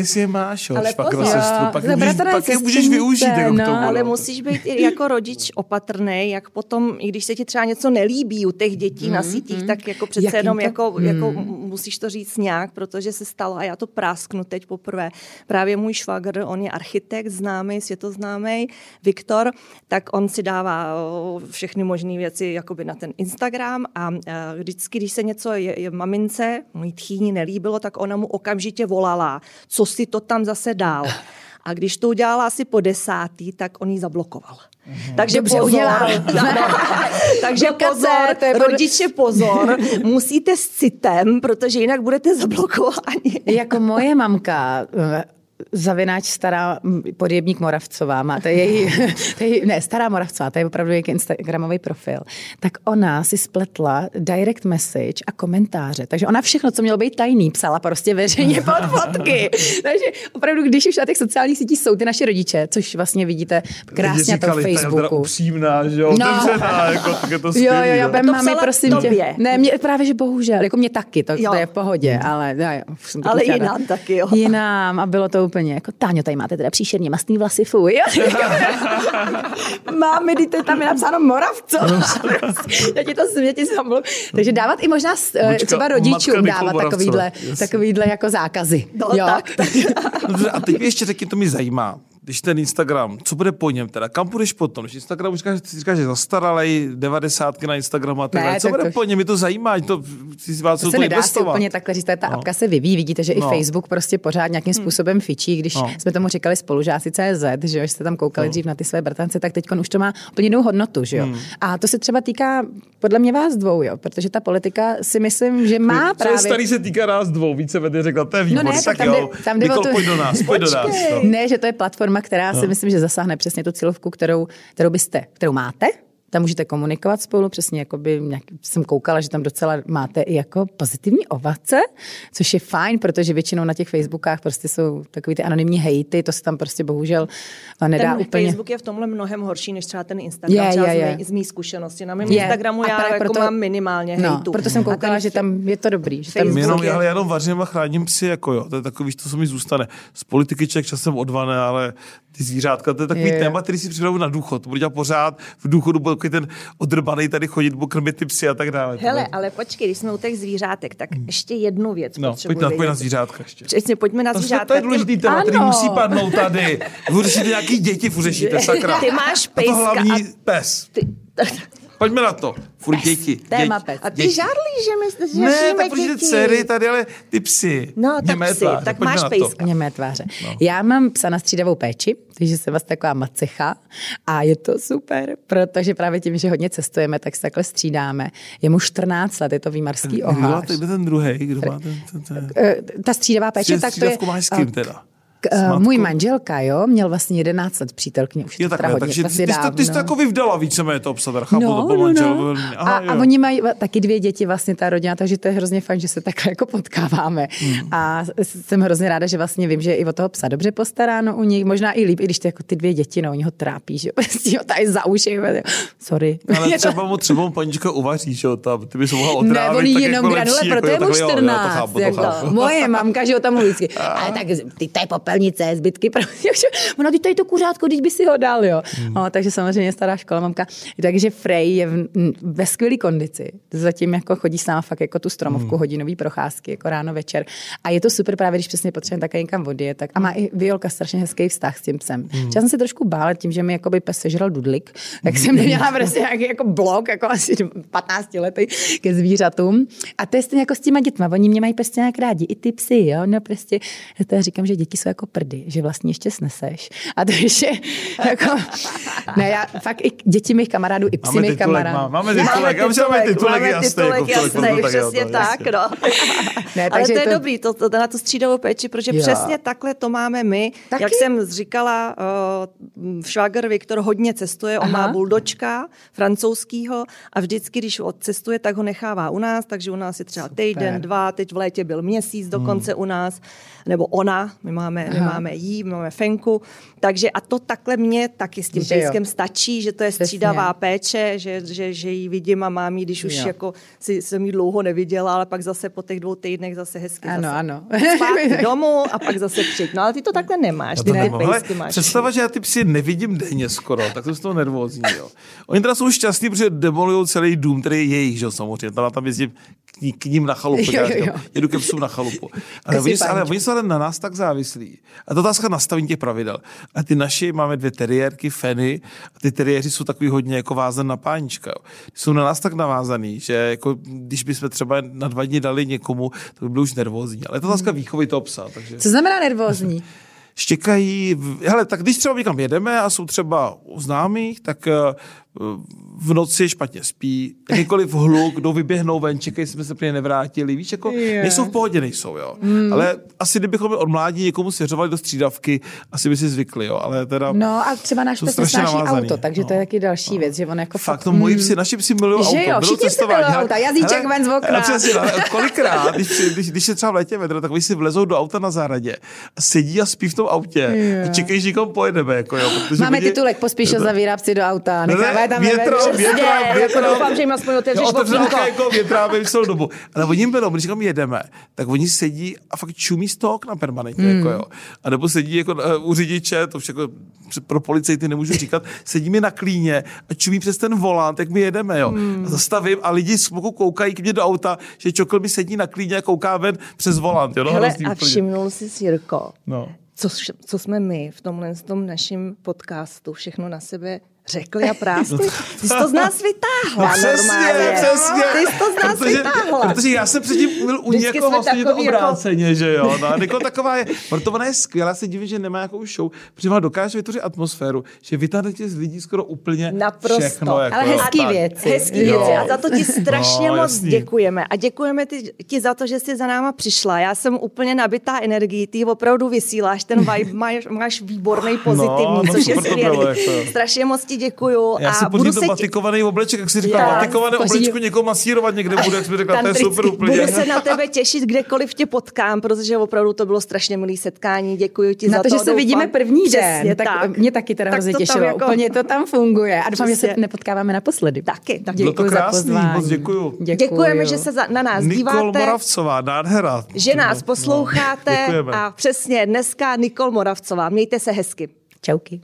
jestli je máš, ale pak, pozor, sestru, pak, je můžeš, pak je můžeš využít jako no, k tomu. Ale musíš být i jako rodič opatrný, jak potom, i když se ti třeba něco nelíbí u těch dětí mm, na mhm, sítích, mm. tak jako přece Jak jenom jako, mm. jako musíš to říct nějak, protože se stalo, a já to prásknu teď poprvé, právě můj švagr, on je architekt známý, světoznámý, Viktor, tak on si dává všechny možné věci jakoby na ten Instagram a vždycky, když se něco je, je mamince, můj tchýni nelíbilo, tak ona mu okamžitě volala, co si to tam zase dál. *laughs* A když to udělala asi po desátý, tak on ji zablokoval. Mm-hmm. Takže Dobře pozor, udělal. *laughs* *laughs* takže pozor, rodiče pozor, musíte s citem, protože jinak budete zablokováni. jako moje mamka zavináč stará podjebník Moravcová, má, to je její, *laughs* to je její, ne, stará Moravcová, to je opravdu její Instagramový profil, tak ona si spletla direct message a komentáře. Takže ona všechno, co mělo být tajný, psala prostě veřejně *laughs* pod fotky. Takže opravdu, když už na těch sociálních sítích jsou ty naše rodiče, což vlastně vidíte krásně na tom Facebooku. upřímná, že jo, no. Otevřená, jako, tak je to skvělý, Jo, jo, jo, jo. mami, prosím tobě. tě. Ne, mě, právě, že bohužel, jako mě taky, to, to je v pohodě, ale jo, jo, Ale jinám taky, jo. Jinám a bylo to úplně jako, Táňo, tady máte teda příšerně mastný vlasy, fuj. *laughs* *laughs* Máme, dejte, tam je napsáno Moravco. *laughs* já ti to smě, ti Takže dávat i možná Počka, eh, třeba rodičům dávat takovýhle, takovýhle jako zákazy. No, jo. tak, tak. a teď ještě řekni, to mi zajímá když ten Instagram, co bude po něm teda, kam půjdeš potom? Když Instagram už říkáš, říkáš že zastaralej, devadesátky na Instagramu a tak ne, co tak bude to... po něm? Mi to zajímá, to, si vás to se nedá investovat. si úplně takhle říct, ta no. apka se vyvíjí, vidíte, že no. i Facebook prostě pořád nějakým hmm. způsobem fičí, když no. jsme tomu říkali spolužáci CZ, že jo, jste tam koukali no. dřív na ty své bratrance, tak teď už to má úplně jinou hodnotu, že jo. Hmm. A to se třeba týká podle mě vás dvou, jo, protože ta politika si myslím, že má právě... Co starý se týká nás dvou, více vedy řekla, to je výborný, no ne, tak, tam jo, tam jde Nikol, pojď do nás, pojď do nás. Ne, že to je platforma, která si myslím, že zasáhne přesně tu cílovku, kterou, kterou byste, kterou máte, tam můžete komunikovat spolu, přesně jako by, nějak, jsem koukala, že tam docela máte i jako pozitivní ovace, což je fajn, protože většinou na těch Facebookách prostě jsou takový ty anonymní hejty, to se tam prostě bohužel nedá ten úplně. Facebook je v tomhle mnohem horší, než třeba ten Instagram, je, třeba je, je. z mý zkušenosti. Na mém je. Instagramu já jako proto, mám minimálně no, hejtu. proto jsem koukala, že tam je to dobrý. Že tam jenom, je... ale já jenom vařím a chráním psy, jako jo, to je takový, to co mi zůstane. Z politiky člověk časem odvané, ale ty zvířátka, to je takový je. téma, který si připravu na důchod. Budu dělat pořád, v důchodu byl takový ten odrbaný tady chodit, budu krmit ty psy a tak dále. Hele, ale počkej, když jsme u těch zvířátek, tak hmm. ještě jednu věc no, pojď na, pojď na zvířátka ještě. Přesně, pojďme na zvířátka. To je důležitý téma, který musí padnout tady. Vy nějaký děti, řešíte, *laughs* sakra. Ty máš pejska. A to hlavní a... pes. Ty... Pojďme na to. Furt děti. Téma děti. pes. A ty žárlíš, že my že Ne, tak protože dcery tady, ale ty psy. No, tak Němé psy. Tváře. Tak Pojďme máš pejska. Němé tváře. No. Já mám psa na střídavou péči, takže jsem vás taková macecha a je to super, protože právě tím, že hodně cestujeme, tak se takhle střídáme. Je mu 14 let, je to výmarský ohláš. Kdo ten druhý? Kdo má ten, ten, ten, eh, Ta střídavá péče, tak to je... máš s kým teda? Uh, můj manželka, jo, měl vlastně 11 let přítelkyně, už je, to takhle, hodně, takže ty, ty, ty jsi to jako vyvdala víceméně to obsadar, chápu, no, to byl no, manžel. No. Aha, a, a, oni mají taky dvě děti, vlastně ta rodina, takže to je hrozně fajn, že se takhle jako potkáváme. Hmm. A jsem hrozně ráda, že vlastně vím, že i o toho psa dobře postaráno u nich, možná i líp, i když ty, jako ty dvě děti, no, oni ho trápí, že *laughs* prostě ho tady za uši, sorry. Ale *laughs* třeba mu třeba mu panička uvaří, že jo, tam, ty bys mohla otrávit. Ne, jenom jako granule, proto je mu 14. Moje mamka, že ho tam mluví *laughs* ale tak ty to je popelnice, zbytky prostě, ona, teď tady to kuřátko, když by si ho dal, jo. Hmm. No, takže samozřejmě stará škola mamka. Takže Frey je v, ve skvělé kondici. Zatím jako chodí s náma fakt jako tu stromovku, hmm. hodinový procházky, jako ráno, večer. A je to super právě, když přesně potřebujeme také někam vody. Tak, a má i Violka strašně hezký vztah s tím psem. Hmm. Já jsem se trošku bála tím, že mi jako by pes sežral dudlik, tak jsem neměla prostě nějaký jako blok, jako asi 15 lety ke zvířatům. A to je stejně jako s těma dětma. Oni mě mají prostě nějak rádi, i ty psy, jo. No prostě, já to říkám, že děti jsou jako prdy, že vlastně ještě sneseš. A to ještě jako, ne, já fakt i děti mých kamarádů, i psy mých kamarádů. Máme titulek, máme titulek, máme titulek, máme titulek jasný, jako přesně tak, no. *laughs* ne, Ale to je to... dobrý, to, to, na tu střídavou péči, protože jo. přesně takhle to máme my. Taky? Jak jsem říkala, uh, švagr Viktor hodně cestuje, on Aha. má buldočka francouzskýho a vždycky, když odcestuje, tak ho nechává u nás, takže u nás je třeba týden, dva, teď v létě byl měsíc dokonce hmm. u nás, nebo ona, my máme, my máme jí, my máme fenku, takže a to takhle mě taky s tím pejskem stačí, že to je střídavá Přesně. péče, že, že, že ji vidím a mám ji, když už jo. jako si, jsem ji dlouho neviděla, ale pak zase po těch dvou týdnech zase hezky ano, zase ano. zpátky *laughs* domů a pak zase přijď. No ale ty to takhle nemáš, ty ne pejsky máš. Představa, že já ty psy nevidím denně skoro, tak to z toho nervózní. Jo. Oni teda jsou šťastní, protože demolují celý dům, který je jejich, že samozřejmě. Tam, tam jezdím k, k ním na chalupu. Jo, jo, jo. Jedu ke psům na chalupu. *laughs* Ale oni, ale oni jsou ale na nás tak závislí. A to otázka nastavení těch pravidel. A ty naši máme dvě teriérky, feny, a ty teriéři jsou takový hodně jako vázan na pánička. Jsou na nás tak navázaný, že jako, když bychom třeba na dva dny dali někomu, to by bylo už nervózní. Ale je to otázka výchovy toho psa. Takže... Co znamená nervózní? *laughs* štěkají. Hele, tak když třeba někam jedeme a jsou třeba u známých, tak eh, v noci špatně spí, jakýkoliv hluk, kdo vyběhnou ven, čekají, jsme se plně nevrátili, víš, jako yeah. nejsou v pohodě, nejsou, jo. Hmm. Ale asi kdybychom od mládí někomu svěřovali do střídavky, asi by si zvykli, jo, ale teda... No a třeba náš pes nesnáší auto, takže no. to je taky další no. věc, že on jako... Fakt, to moji psi, naši psi milují auto. Že jo, všichni si milují auta, jazyček ven z okna. Přesně, ale kolikrát, když, když, když, je třeba v létě vedro, tak oni si vlezou do auta na zahradě a sedí a spí v tom autě yeah. a čekají, že někam pojedeme, jako jo. Máme titulek, pospíš zavírá si do auta, nechávají tam větra, větra, doufám, že jim aspoň otevřeš okýnko. jako větra, aby celou dobu. Ale oni berou, když tam jedeme, tak oni sedí a fakt čumí z toho okna permanentně. Hmm. Jako jo. A nebo sedí jako uh, u řidiče, to všechno pro policajty nemůžu říkat, sedí mi na klíně a čumí přes ten volant, jak my jedeme. Jo. Hmm. A zastavím a lidi z koukají k mě do auta, že čokl mi sedí na klíně a kouká ven přes volant. Jo. No, Hele, a všimnul jsi, Jirko, no. co, co jsme my v tomhle tom našem podcastu všechno na sebe řekli a práskli. Ty jsi to z nás vytáhla no, přesně, normálně. Přesně, Ty jsi to z nás protože, vytáhla. Protože já jsem předtím byl u někoho vlastně to obráceně, jako... že jo. No, a Nikol taková je, proto ona je skvělá, se divím, že nemá nějakou show, protože ona dokáže vytvořit atmosféru, že vytáhne z lidí skoro úplně Naprosto. všechno. Jako, Ale hezký věci. Hezký jo. věci. A za to ti *laughs* strašně no, moc jasný. děkujeme. A děkujeme ti, ti za to, že jsi za náma přišla. Já jsem úplně nabitá energií, ty opravdu vysíláš, ten vibe máš, máš výborný, pozitivní, no, no, což je skvělý. Jako. Strašně moc ti děkuju. Já si budu to batikovaný obleček, jak si říkal, batikované oblečko někoho masírovat někde bude, jak jsi řekla, *laughs* to je super úplně. Budu se na tebe těšit, kdekoliv tě potkám, protože opravdu to bylo strašně milý setkání. Děkuji ti na za to. že se vidíme první den, tak, tak mě taky teda hrozně těšilo. Jako... Úplně to tam funguje. A doufám, že se nepotkáváme naposledy. Taky. taky. Bylo to krásný, moc děkuju. Děkujeme, že se na nás díváte. Nikol Moravcová, nádhera. Že nás no, posloucháte a přesně dneska Nikol Moravcová. Mějte se hezky. Čauky.